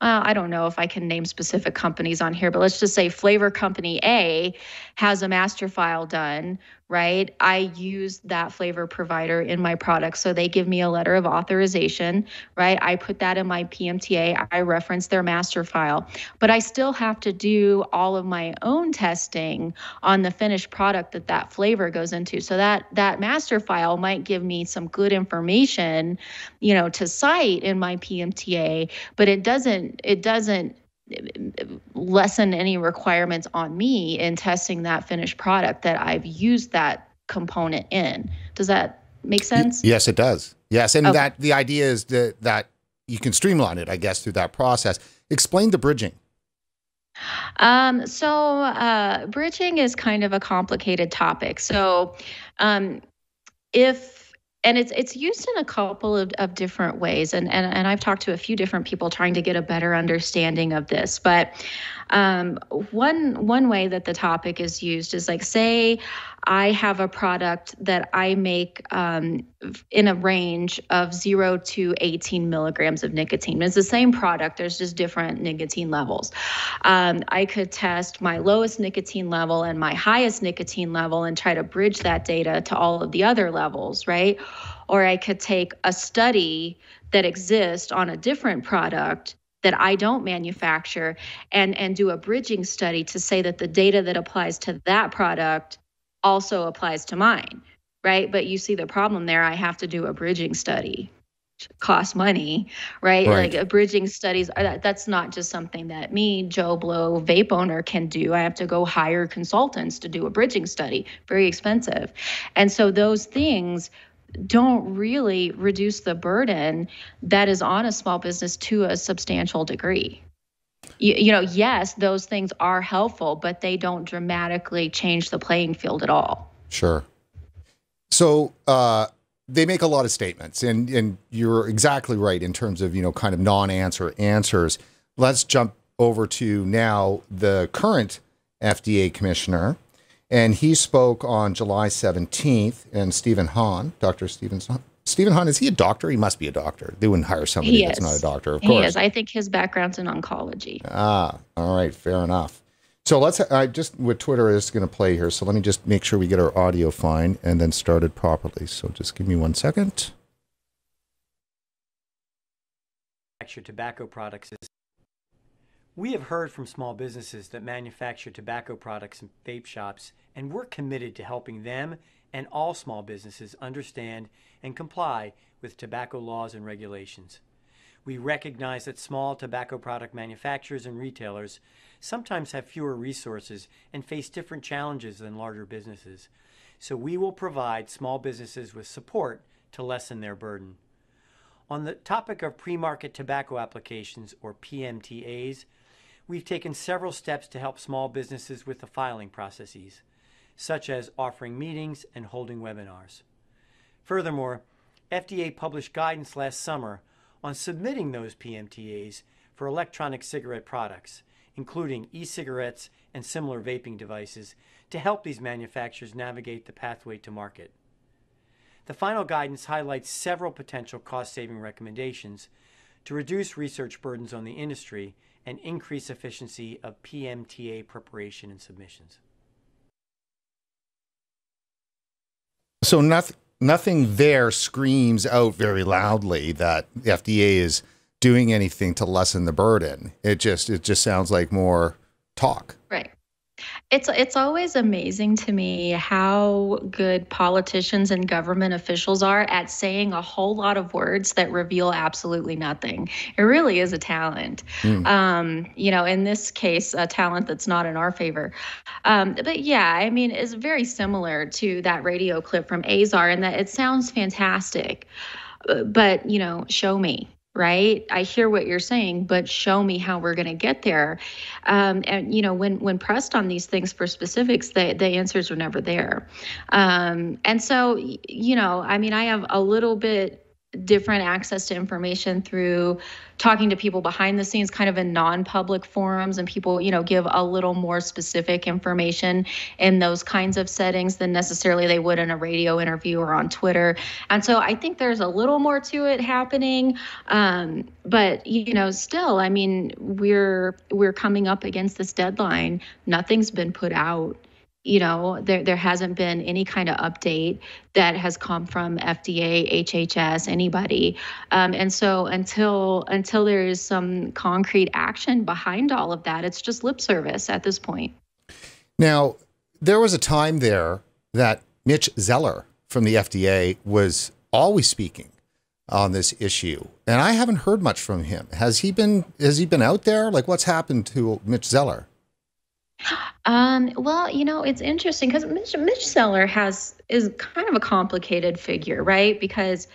uh, I don't know if I can name specific companies on here, but let's just say Flavor Company A has a master file done right? I use that flavor provider in my product. So they give me a letter of authorization, right? I put that in my PMTA. I reference their master file, but I still have to do all of my own testing on the finished product that that flavor goes into. So that that master file might give me some good information, you know, to cite in my PMTA, but it doesn't it doesn't lessen any requirements on me in testing that finished product that I've used that component in. Does that make sense? Yes, it does. Yes, and okay. that the idea is that that you can streamline it, I guess, through that process. Explain the bridging. Um, so uh, bridging is kind of a complicated topic. So um, if and it's it's used in a couple of, of different ways. And, and and I've talked to a few different people trying to get a better understanding of this but um, one one way that the topic is used is like say I have a product that I make um, in a range of zero to 18 milligrams of nicotine. It's the same product, there's just different nicotine levels. Um, I could test my lowest nicotine level and my highest nicotine level and try to bridge that data to all of the other levels, right? Or I could take a study that exists on a different product that I don't manufacture and and do a bridging study to say that the data that applies to that product also applies to mine, right? But you see the problem there. I have to do a bridging study cost money, right? right? Like a bridging studies, uh, that's not just something that me, Joe Blow, vape owner can do. I have to go hire consultants to do a bridging study, very expensive. And so those things don't really reduce the burden that is on a small business to a substantial degree. You, you know, yes, those things are helpful, but they don't dramatically change the playing field at all. Sure. So uh, they make a lot of statements, and and you're exactly right in terms of you know kind of non-answer answers. Let's jump over to now the current FDA commissioner, and he spoke on July 17th. And Stephen Hahn, Dr. Stephen Hahn, Stephen Hahn, is he a doctor? He must be a doctor. They wouldn't hire somebody that's not a doctor, of course. He course. is. I think his background's in oncology. Ah, all right, fair enough. So let's. I just with Twitter is going to play here. So let me just make sure we get our audio fine and then started properly. So just give me one second. manufacture tobacco products is we have heard from small businesses that manufacture tobacco products and vape shops and we're committed to helping them and all small businesses understand and comply with tobacco laws and regulations. We recognize that small tobacco product manufacturers and retailers sometimes have fewer resources and face different challenges than larger businesses. So we will provide small businesses with support to lessen their burden. On the topic of pre market tobacco applications, or PMTAs, we've taken several steps to help small businesses with the filing processes, such as offering meetings and holding webinars. Furthermore, FDA published guidance last summer on submitting those PMTAs for electronic cigarette products, including e cigarettes and similar vaping devices, to help these manufacturers navigate the pathway to market. The final guidance highlights several potential cost saving recommendations to reduce research burdens on the industry and increase efficiency of PMTA preparation and submissions. So nothing, nothing there screams out very loudly that the FDA is doing anything to lessen the burden. It just, it just sounds like more talk. Right. It's it's always amazing to me how good politicians and government officials are at saying a whole lot of words that reveal absolutely nothing. It really is a talent. Um, you know, in this case, a talent that's not in our favor. Um, but yeah, I mean, it's very similar to that radio clip from Azar in that it sounds fantastic, uh, but you know, show me right? I hear what you're saying but show me how we're going to get there. Um, and you know when when pressed on these things for specifics the, the answers are never there. Um, and so you know i mean i have a little bit different access to information through talking to people behind the scenes kind of in non-public forums and people you know give a little more specific information in those kinds of settings than necessarily they would in a radio interview or on twitter. And so i think there's a little more to it happening. Um, but you know still i mean we're we're coming up against this deadline. Nothing's been put out you know there there hasn't been any kind of update that has come from FDA, HHS, anybody, um, and so until until there is some concrete action behind all of that, it's just lip service at this point. Now, there was a time there that Mitch Zeller from the FDA was always speaking on this issue, and I haven't heard much from him. Has he been has he been out there? Like what's happened to Mitch Zeller? Um, well, you know, it's interesting because Mitch, Mitch Zeller has is kind of a complicated figure, right? Because,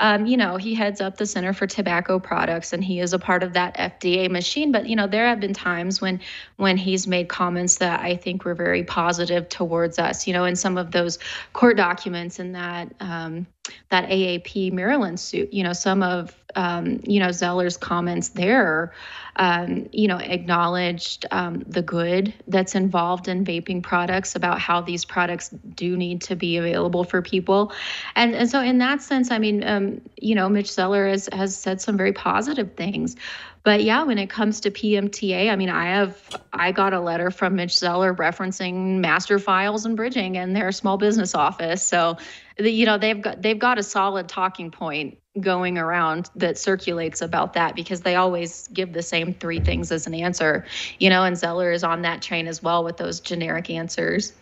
um, you know, he heads up the Center for Tobacco Products, and he is a part of that FDA machine. But you know, there have been times when when he's made comments that I think were very positive towards us. You know, in some of those court documents and that um, that AAP Maryland suit, you know, some of um, you know Zeller's comments there, um, you know, acknowledged um, the good that's involved in vaping products, about how these products do need to be available for people, and and so in that sense, I mean, um, you know, Mitch Zeller has has said some very positive things. But yeah, when it comes to PMTA, I mean, I have I got a letter from Mitch Zeller referencing master files and bridging and their small business office. So, you know, they've got they've got a solid talking point going around that circulates about that because they always give the same three things as an answer, you know, and Zeller is on that train as well with those generic answers.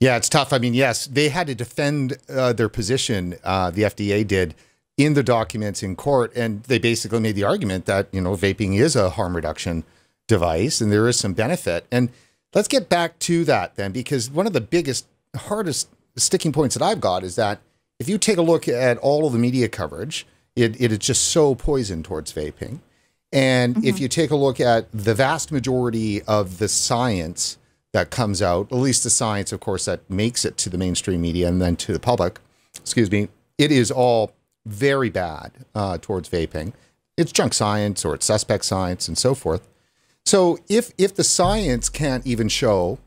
Yeah, it's tough. I mean, yes, they had to defend uh, their position. Uh, the FDA did in the documents in court, and they basically made the argument that you know vaping is a harm reduction device, and there is some benefit. And let's get back to that then, because one of the biggest, hardest sticking points that I've got is that if you take a look at all of the media coverage, it, it is just so poisoned towards vaping. And mm-hmm. if you take a look at the vast majority of the science that comes out, at least the science, of course, that makes it to the mainstream media and then to the public, excuse me, it is all very bad uh, towards vaping. It's junk science or it's suspect science and so forth. So if if the science can't even show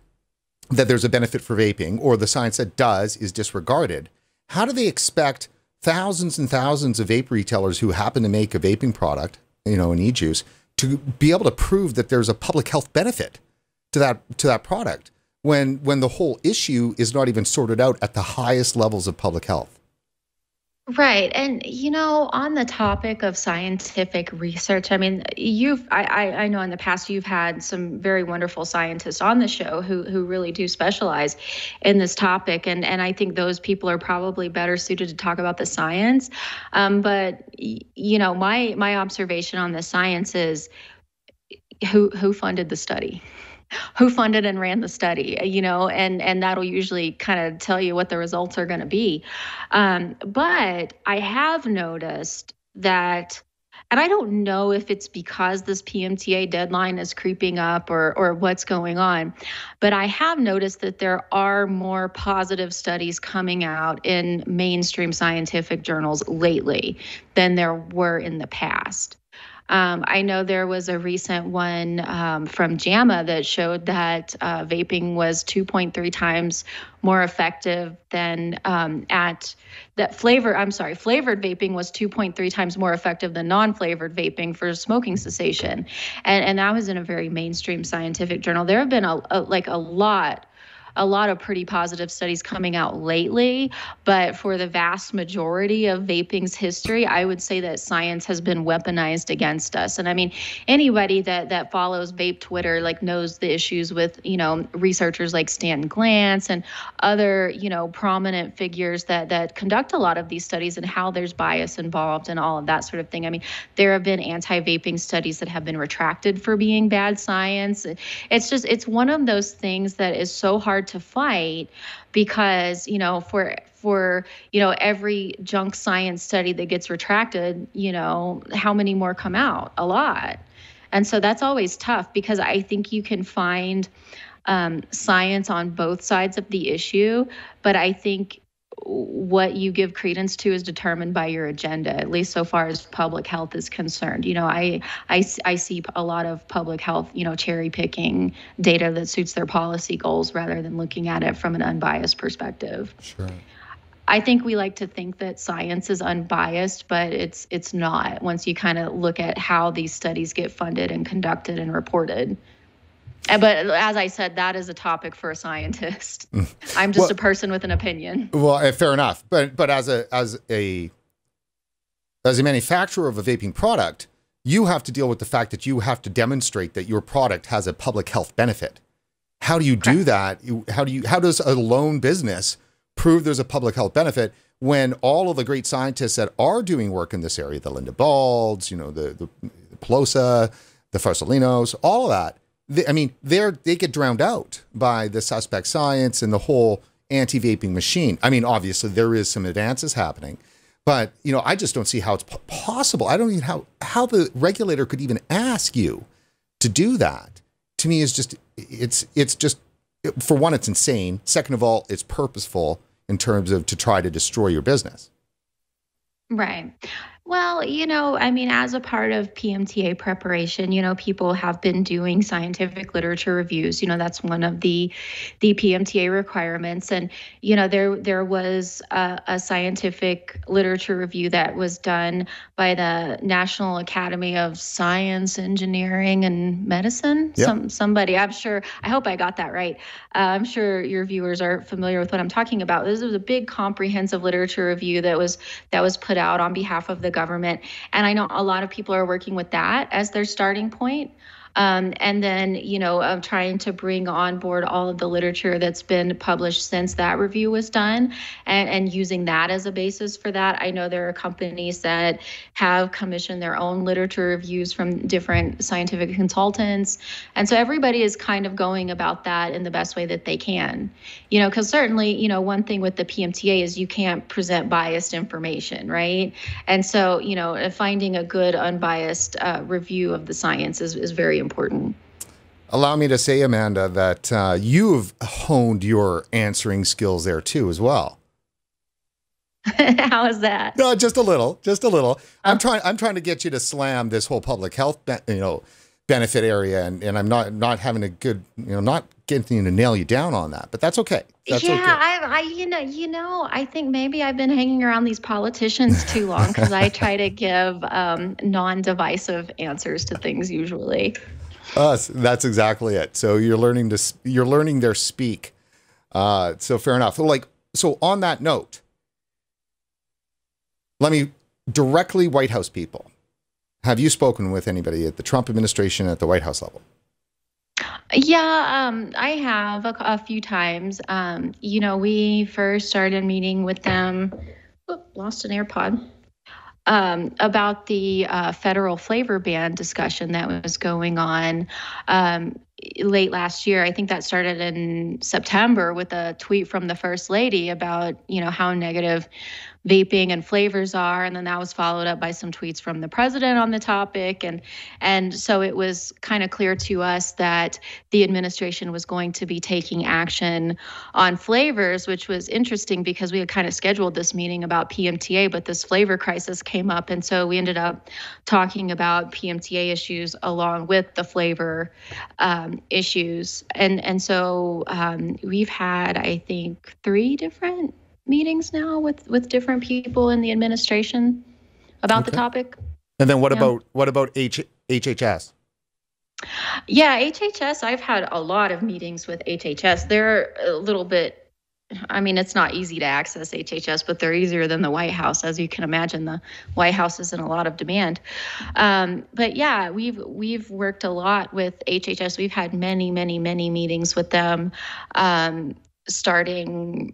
that there's a benefit for vaping, or the science that does is disregarded, how do they expect thousands and thousands of vape retailers who happen to make a vaping product, you know, an e-juice, to be able to prove that there's a public health benefit to that to that product when when the whole issue is not even sorted out at the highest levels of public health? Right. And, you know, on the topic of scientific research, I mean, you've, I, I, I, know in the past you've had some very wonderful scientists on the show who, who really do specialize in this topic. And, and I think those people are probably better suited to talk about the science. Um, but, you know, my, my observation on the science is who, who funded the study? Who funded and ran the study you know and and that'll usually kind of tell you what the results are going to be um, but i have noticed that and I don't know if it's because this PMTA deadline is creeping up or, or what's going on, but I have noticed that there are more positive studies coming out in mainstream scientific journals lately than there were in the past. Um, I know there was a recent one um, from JAMA that showed that uh, vaping was 2.3 times more effective than um, at that flavor. I'm sorry, flavored vaping was 2.3 times more effective than non-flavored vaping for smoking cessation, and and that was in a very mainstream scientific journal. There have been a, a like a lot a lot of pretty positive studies coming out lately. But for the vast majority of vaping's history, I would say that science has been weaponized against us. And I mean, anybody that that follows vape Twitter like knows the issues with you know researchers like Stanton Glantz and other you know prominent figures that that conduct a lot of these studies and how there's bias involved and all of that sort of thing. I mean, there have been anti-vaping studies that have been retracted for being bad science. It's just it's one of those things that is so hard hard to fight because you know for for you know every junk science study that gets retracted you know how many more come out? A lot. And so that's always tough because i think you can find um, science on both sides of the issue but i think what you give credence to is determined by your agenda at least so far as public health is concerned. You know I, I i see a lot of public health you know cherry picking data that suits their policy goals rather than looking at it from an unbiased perspective. Sure. I think we like to think that science is unbiased, but it's it's not. Once you kind of look at how these studies get funded and conducted and reported, but as I said, that is a topic for a scientist. Mm. I'm just well, a person with an opinion. Well, uh, fair enough. But but as a as a as a manufacturer of a vaping product, you have to deal with the fact that you have to demonstrate that your product has a public health benefit. How do you do that? How do you how does a lone business prove there's a public health benefit when all of the great scientists that are doing work in this area, the Linda Baulds, you know, the the, the Polosa, the Farsalinos, all of that, they, I mean, they're they get drowned out by the suspect science and the whole anti-vaping machine. I mean, obviously there is some advances happening, but you know, I just don't see how it's possible. I don't even how how the regulator could even ask you to do that. To me, is just it's it's just for one, it's insane. Second of all, it's purposeful in terms of to try to destroy your business. Right. Well, you know, I mean, as a part of PMTA preparation, you know, people have been doing scientific literature reviews. You know, that's one of the the PMTA requirements. And you know, there there was a, a scientific literature review that was done by the National Academy of Science, Engineering, and Medicine. Yep. Some somebody, I'm sure. I hope I got that right. Uh, I'm sure your viewers are familiar with what I'm talking about. This was a big comprehensive literature review that was that was put out on behalf of the government. And I know a lot of people are working with that as their starting point. Um, and then, you know, trying to bring on board all of the literature that's been published since that review was done and, and using that as a basis for that. I know there are companies that have commissioned their own literature reviews from different scientific consultants. And so everybody is kind of going about that in the best way that they can. You know, because certainly, you know, one thing with the PMTA is you can't present biased information, right? And so, you know, finding a good unbiased uh, review of the science is, is very important. Allow me to say, Amanda, that uh, you've honed your answering skills there too, as well. How is that? No, just a little, just a little. I'm trying. I'm trying to get you to slam this whole public health, you know, benefit area, and, and I'm not not having a good, you know, not getting to nail you down on that. But that's okay. That's yeah, okay. I, I, you know, you know, I think maybe I've been hanging around these politicians too long because I try to give um, non-divisive answers to things usually. Us. That's exactly it. So you're learning to you're learning their speak. Uh, so fair enough. Like so. On that note, let me directly White House people. Have you spoken with anybody at the Trump administration at the White House level? Yeah, um, I have a, a few times. Um, you know, we first started meeting with them. Lost an AirPod. Um, about the uh, federal flavor ban discussion that was going on um, late last year. I think that started in September with a tweet from the first lady about, you know, how negative vaping and flavors are. And then that was followed up by some tweets from the president on the topic. And and so it was kind of clear to us that the administration was going to be taking action on flavors which was interesting because we had kind of scheduled this meeting about PMTA but this flavor crisis came up. And so we ended up talking about PMTA issues along with the flavor um, issues. And and so um, we've had I think three different meetings now with with different people in the administration about okay. the topic. And then what yeah. about what about H, HHS? Yeah, HHS. I've had a lot of meetings with HHS. They're a little bit. I mean, it's not easy to access HHS, but they're easier than the White House, as you can imagine. The White House is in a lot of demand. Um, but yeah, we've we've worked a lot with HHS. We've had many, many, many meetings with them, um, starting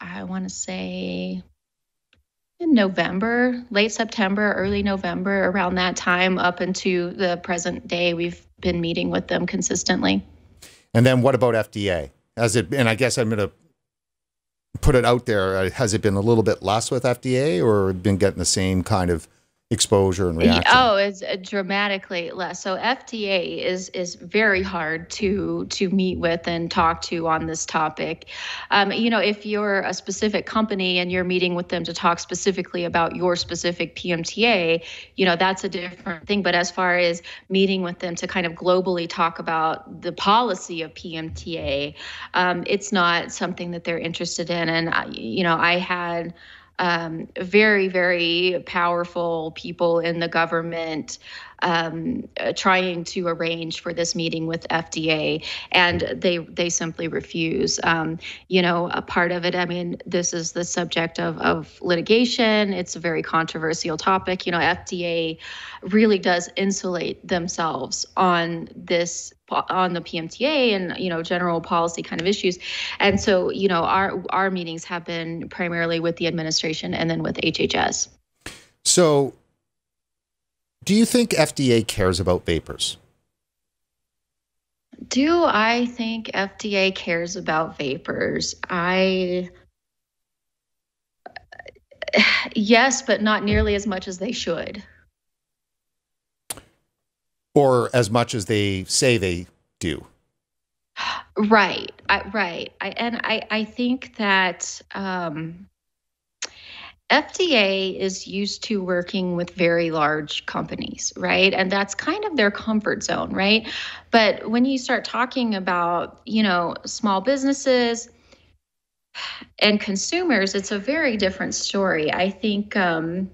I want to say in November, late September, early November, around that time up into the present day, we've been meeting with them consistently. And then what about FDA? Has it, and I guess I'm going to put it out there, uh, has it been a little bit less with FDA or been getting the same kind of exposure and reaction? Oh, it's uh, dramatically less. So FDA is is very hard to to meet with and talk to on this topic. Um, you know, if you're a specific company and you're meeting with them to talk specifically about your specific PMTA, you know that's a different thing. But as far as meeting with them to kind of globally talk about the policy of PMTA, um, it's not something that they're interested in. And you know, I had um, very, very powerful people in the government um, uh, trying to arrange for this meeting with FDA, and they they simply refuse. Um, you know, a part of it. I mean, this is the subject of of litigation. It's a very controversial topic. You know, FDA really does insulate themselves on this on the PMTA and you know general policy kind of issues. And so, you know, our our meetings have been primarily with the administration and then with HHS. So do you think FDA cares about vapers? Do I think FDA cares about vapers? I yes, but not nearly as much as they should. Or as much as they say they do. Right, I, right. I, and I, I think that um, FDA is used to working with very large companies, right? And that's kind of their comfort zone, right? But when you start talking about, you know, small businesses and consumers, it's a very different story. I think um,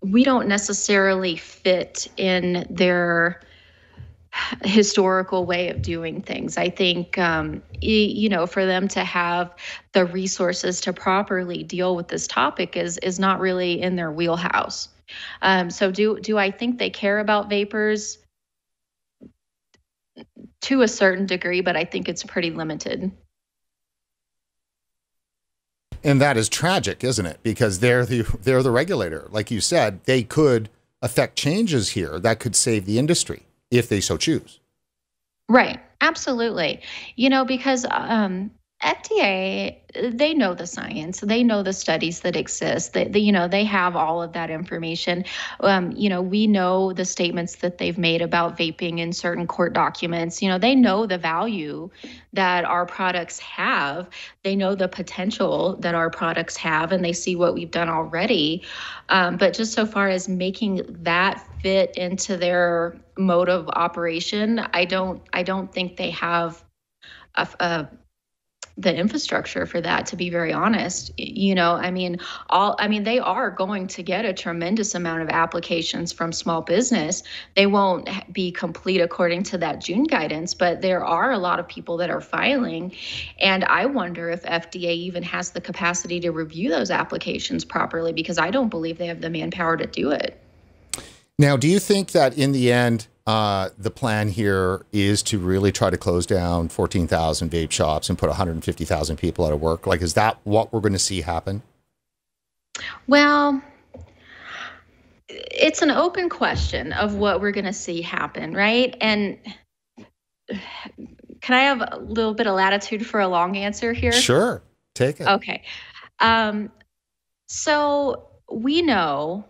we don't necessarily fit in their historical way of doing things. I think, um, you know, for them to have the resources to properly deal with this topic is is not really in their wheelhouse. Um, so, do do I think they care about vapers? to a certain degree, but I think it's pretty limited. And that is tragic, isn't it? Because they're the they're the regulator. Like you said, they could affect changes here that could save the industry if they so choose. Right. Absolutely. You know, because um, FDA, they know the science, they know the studies that exist. They, they you know, they have all of that information. Um, you know, we know the statements that they've made about vaping in certain court documents. You know, they know the value that our products have. They know the potential that our products have, and they see what we've done already. Um, but just so far as making that fit into their mode of operation, I don't, I don't think they have a, a the infrastructure for that to be very honest. You know i mean all i mean they are going to get a tremendous amount of applications from small business. They won't be complete according to that june guidance but there are a lot of people that are filing. And i wonder if fda even has the capacity to review those applications properly because i don't believe they have the manpower to do it. Now do you think that in the end uh, the plan here is to really try to close down 14,000 vape shops and put 150,000 people out of work. Like, is that what we're going to see happen? Well, it's an open question of what we're going to see happen, right? And can I have a little bit of latitude for a long answer here? Sure, take it. Okay. Um, so we know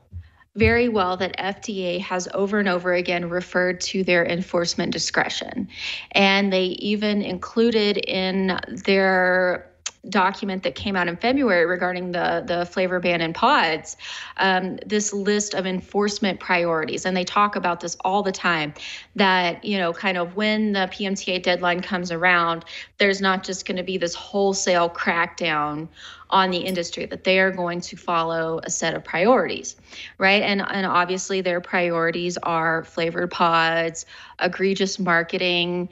very well that FDA has over and over again referred to their enforcement discretion. And they even included in their document that came out in February regarding the the flavor ban in pods, um, this list of enforcement priorities, and they talk about this all the time. That you know, kind of when the PMTA deadline comes around, there's not just going to be this wholesale crackdown on the industry that they are going to follow a set of priorities right and and obviously their priorities are flavored pods egregious marketing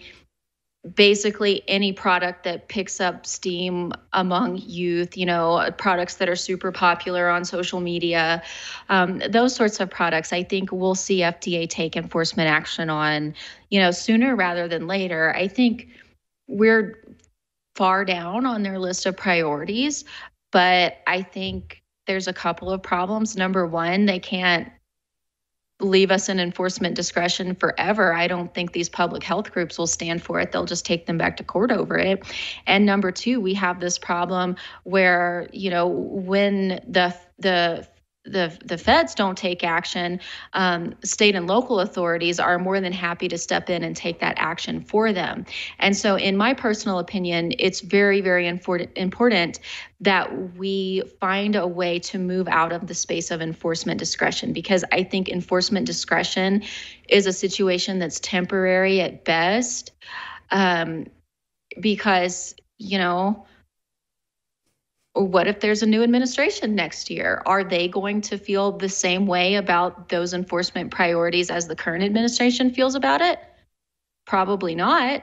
basically any product that picks up steam among youth, you know, products that are super popular on social media, um, those sorts of products, I think we'll see FDA take enforcement action on, you know, sooner rather than later. I think we're far down on their list of priorities, but I think there's a couple of problems. Number one, they can't leave us in enforcement discretion forever. I don't think these public health groups will stand for it. They'll just take them back to court over it. And number two, we have this problem where, you know, when the the the the feds don't take action, um, state and local authorities are more than happy to step in and take that action for them. And so, in my personal opinion, it's very very important important that we find a way to move out of the space of enforcement discretion because I think enforcement discretion is a situation that's temporary at best. Um, because you know what if there's a new administration next year? Are they going to feel the same way about those enforcement priorities as the current administration feels about it? Probably not.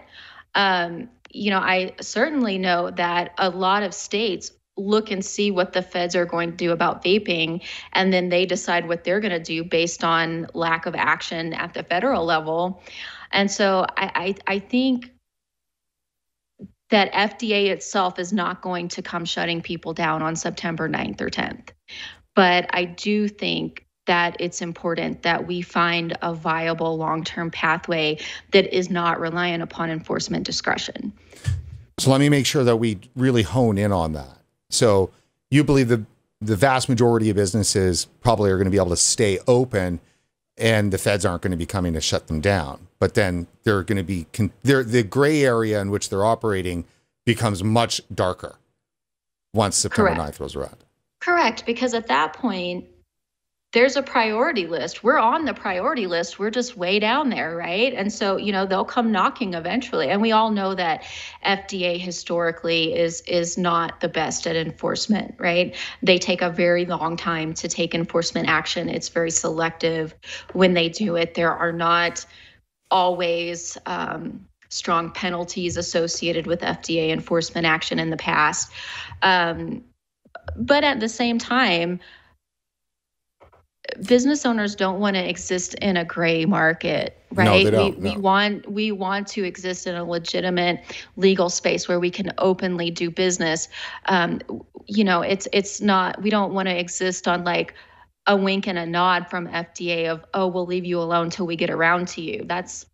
Um, you know, I certainly know that a lot of states look and see what the feds are going to do about vaping, and then they decide what they're going to do based on lack of action at the federal level. And so I, I, I think that FDA itself is not going to come shutting people down on September 9th or 10th. But I do think that it's important that we find a viable long term pathway that is not reliant upon enforcement discretion. So let me make sure that we really hone in on that. So you believe the the vast majority of businesses probably are going to be able to stay open and the feds aren't going to be coming to shut them down. But then they're going to be they're, the gray area in which they're operating becomes much darker once September Correct. 9th rolls around. Correct, because at that point there's a priority list. We're on the priority list. We're just way down there, right? And so, you know, they'll come knocking eventually. And we all know that FDA historically is is not the best at enforcement, right? They take a very long time to take enforcement action. It's very selective when they do it. There are not always um, strong penalties associated with FDA enforcement action in the past. Um, but at the same time, business owners don't want to exist in a gray market right? No, we, no. we want we want to exist in a legitimate legal space where we can openly do business. Um, you know it's it's not we don't want to exist on like a wink and a nod from fda of oh we'll leave you alone till we get around to you. That's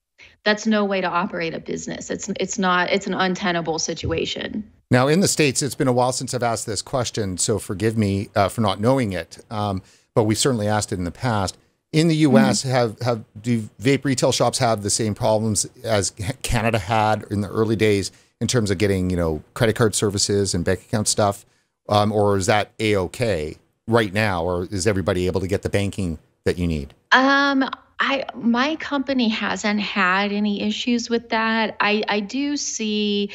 that's no way to operate a business. It's it's not it's an untenable situation. Now in the states it's been a while since i've asked this question so forgive me uh, for not knowing it. Um, but we certainly asked it in the past. In the U.S., mm-hmm. have have do vape retail shops have the same problems as Canada had in the early days in terms of getting you know credit card services and bank account stuff, um, or is that a okay right now, or is everybody able to get the banking that you need? Um, I my company hasn't had any issues with that. I I do see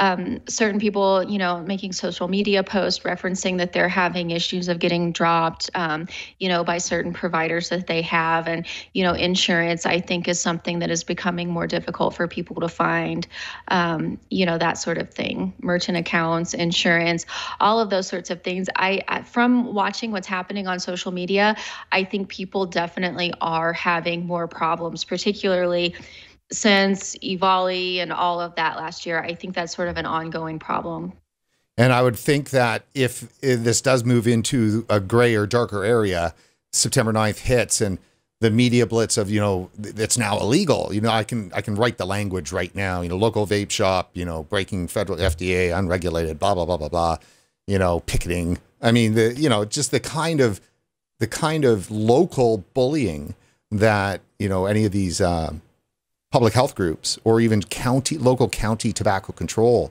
um, certain people, you know, making social media posts referencing that they're having issues of getting dropped, um, you know, by certain providers that they have. And, you know, insurance, I think, is something that is becoming more difficult for people to find, um, you know, that sort of thing. Merchant accounts, insurance, all of those sorts of things. I, I from watching what's happening on social media, I think people definitely are having more problems, particularly since EVALI and all of that last year, I think that's sort of an ongoing problem. And I would think that if, if this does move into a gray or darker area, September 9th hits and the media blitz of, you know, it's now illegal. You know, I can I can write the language right now, you know, local vape shop, you know, breaking federal FDA, unregulated, blah, blah, blah, blah, blah, you know, picketing. I mean, the, you know, just the kind of the kind of local bullying that, you know, any of these uh, public health groups or even county local county tobacco control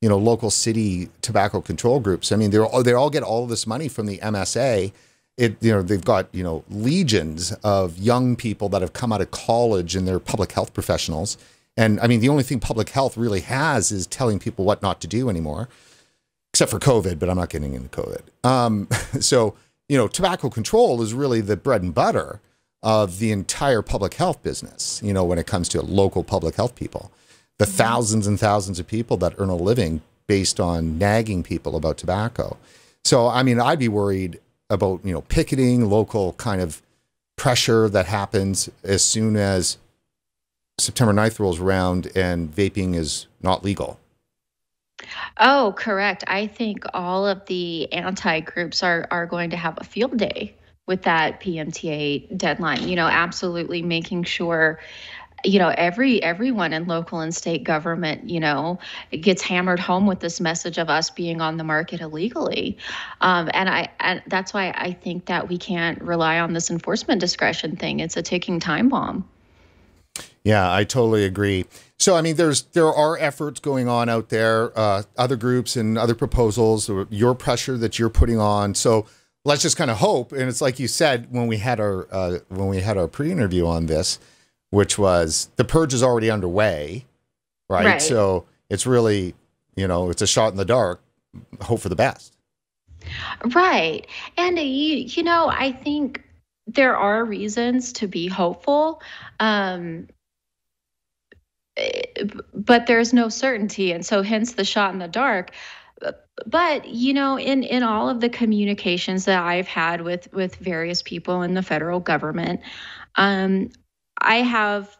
you know local city tobacco control groups. I mean they're all, they all get all this money from the msa it you know they've got you know legions of young people that have come out of college and they're public health professionals. And i mean the only thing public health really has is telling people what not to do anymore except for covid but i'm not getting into covid. Um, so you know tobacco control is really the bread and butter of the entire public health business, you know, when it comes to local public health people. The mm-hmm. thousands and thousands of people that earn a living based on nagging people about tobacco. So, I mean, I'd be worried about, you know, picketing, local kind of pressure that happens as soon as September 9th rolls around and vaping is not legal. Oh, correct. I think all of the anti groups are, are going to have a field day with that PMTA deadline. You know, absolutely making sure you know every everyone in local and state government you know gets hammered home with this message of us being on the market illegally. Um, and i and that's why i think that we can't rely on this enforcement discretion thing. It's a ticking time bomb. Yeah i totally agree. So i mean there's there are efforts going on out there uh, other groups and other proposals your pressure that you're putting on. So let's just kind of hope. And it's like you said when we had our uh, when we had our pre-interview on this, which was the purge is already underway, right? right? So it's really you know it's a shot in the dark. Hope for the best. Right, and uh, you you know I think there are reasons to be hopeful. Um, eh, but there's no certainty and so hence the shot in the dark but you know in in all of the communications that i've had with with various people in the federal government um i have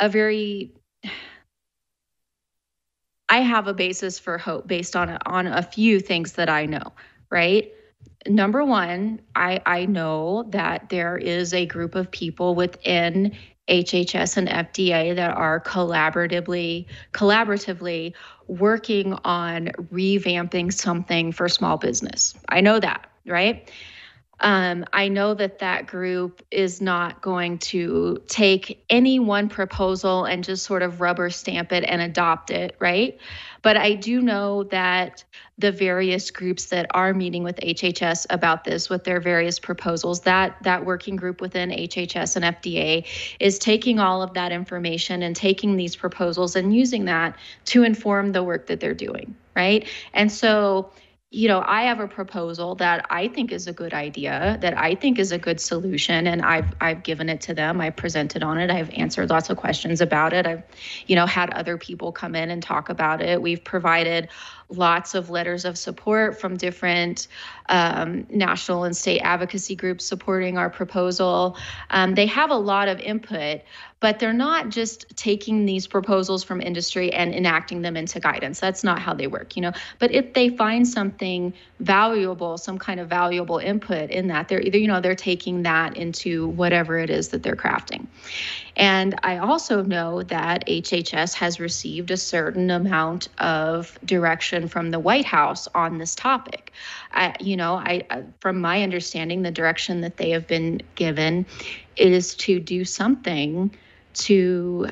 a very i have a basis for hope based on a, on a few things that i know right? Number one i i know that there is a group of people within HHS and FDA that are collaboratively collaboratively working on revamping something for small business. I know that, right? Um, I know that that group is not going to take any one proposal and just sort of rubber stamp it and adopt it, right? But I do know that the various groups that are meeting with HHS about this with their various proposals, that that working group within HHS and FDA is taking all of that information and taking these proposals and using that to inform the work that they're doing, right? And so you know, I have a proposal that I think is a good idea, that I think is a good solution, and I've I've given it to them. I presented on it. I've answered lots of questions about it. I've, you know, had other people come in and talk about it. We've provided lots of letters of support from different um, national and state advocacy groups supporting our proposal. Um, they have a lot of input, but they're not just taking these proposals from industry and enacting them into guidance. That's not how they work, you know. But if they find something valuable, some kind of valuable input in that, they're either, you know, they're taking that into whatever it is that they're crafting. And I also know that HHS has received a certain amount of direction from the White House on this topic. I, you know, I, from my understanding, the direction that they have been given is to do something to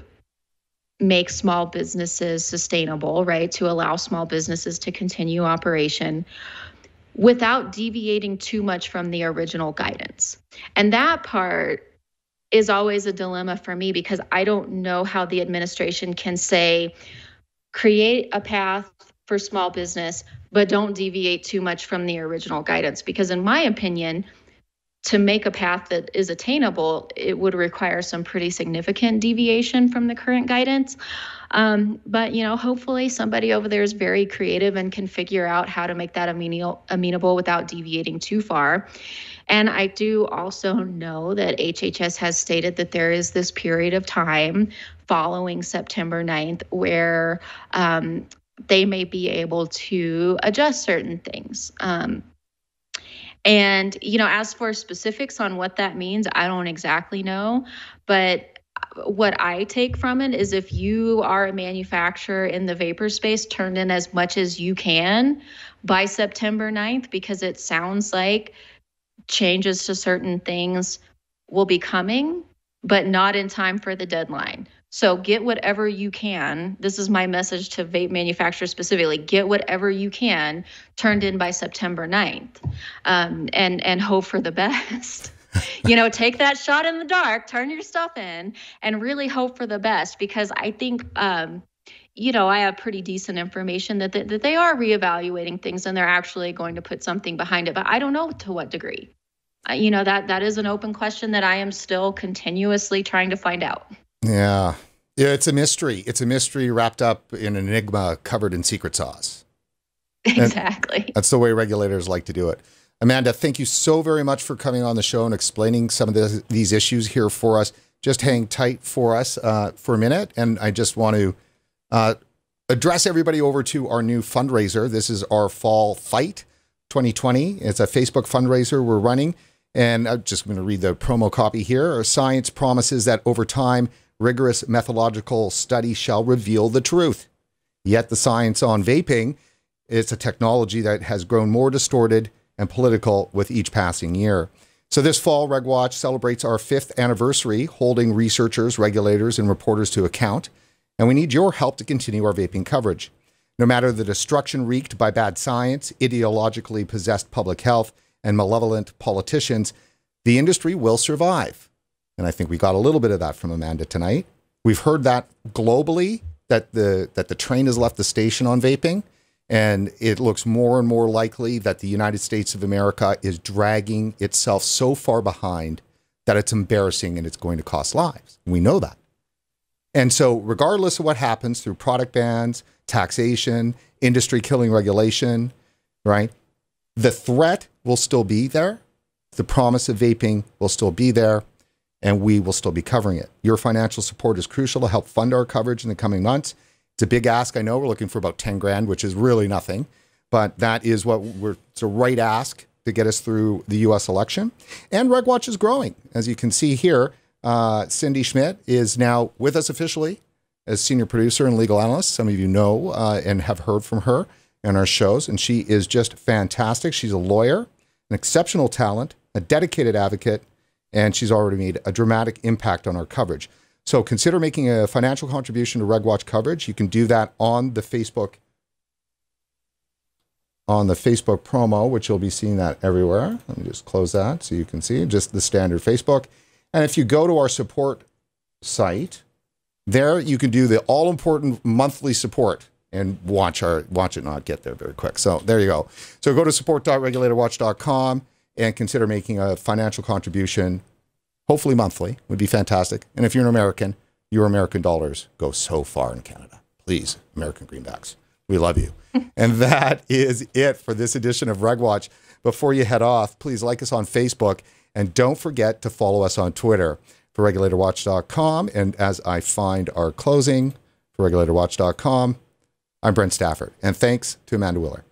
make small businesses sustainable, right? To allow small businesses to continue operation without deviating too much from the original guidance. And that part is always a dilemma for me because I don't know how the administration can say, create a path for small business, but don't deviate too much from the original guidance. Because, in my opinion, to make a path that is attainable, it would require some pretty significant deviation from the current guidance. Um, but you know, hopefully somebody over there is very creative and can figure out how to make that amenable, amenable without deviating too far. And I do also know that HHS has stated that there is this period of time following September 9th where um, they may be able to adjust certain things. Um, and, you know, as for specifics on what that means, I don't exactly know. But what I take from it is if you are a manufacturer in the vapor space, turn in as much as you can by September 9th, because it sounds like changes to certain things will be coming, but not in time for the deadline. So get whatever you can. This is my message to vape manufacturers specifically. Get whatever you can turned in by September 9th um, and, and hope for the best. you know, take that shot in the dark, turn your stuff in, and really hope for the best because I think. Um, you know, I have pretty decent information that, that, that they are reevaluating things and they're actually going to put something behind it, but I don't know to what degree. You know, that that is an open question that I am still continuously trying to find out. Yeah. Yeah, it's a mystery. It's a mystery wrapped up in an enigma covered in secret sauce. Exactly. And that's the way regulators like to do it. Amanda, thank you so very much for coming on the show and explaining some of the, these issues here for us. Just hang tight for us uh, for a minute. And I just want to uh, address everybody over to our new fundraiser. This is our Fall Fight 2020. It's a Facebook fundraiser we're running. And I'm just going to read the promo copy here. Science promises that over time, rigorous methodological study shall reveal the truth. Yet the science on vaping is a technology that has grown more distorted and political with each passing year. So this fall, RegWatch celebrates our fifth anniversary, holding researchers, regulators, and reporters to account. And we need your help to continue our vaping coverage. No matter the destruction wreaked by bad science, ideologically possessed public health, and malevolent politicians, the industry will survive. And I think we got a little bit of that from Amanda tonight. We've heard that globally that the that the train has left the station on vaping, and it looks more and more likely that the United States of America is dragging itself so far behind that it's embarrassing and it's going to cost lives. We know that. And so, regardless of what happens through product bans, taxation, industry killing regulation, right? The threat will still be there. The promise of vaping will still be there, and we will still be covering it. Your financial support is crucial to help fund our coverage in the coming months. It's a big ask. I know we're looking for about 10 grand, which is really nothing, but that is what we're, it's a right ask to get us through the US election. And RegWatch is growing. As you can see here, uh, Cindy Schmidt is now with us officially as senior producer and legal analyst. Some of you know uh, and have heard from her in our shows, and she is just fantastic. She's a lawyer, an exceptional talent, a dedicated advocate, and she's already made a dramatic impact on our coverage. So consider making a financial contribution to RegWatch coverage. You can do that on the Facebook on the Facebook promo, which you'll be seeing that everywhere. Let me just close that so you can see just the standard Facebook. And if you go to our support site, there you can do the all important monthly support and watch our watch it not get there very quick. So there you go. So go to support.regulatorwatch.com and consider making a financial contribution, hopefully monthly, would be fantastic. And if you're an American, your American dollars go so far in Canada. Please, American greenbacks. We love you. and that is it for this edition of RegWatch. Before you head off, please like us on Facebook and don't forget to follow us on Twitter for regulatorwatch.com. And as I find our closing for regulatorwatch.com, I'm Brent Stafford. And thanks to Amanda Wheeler.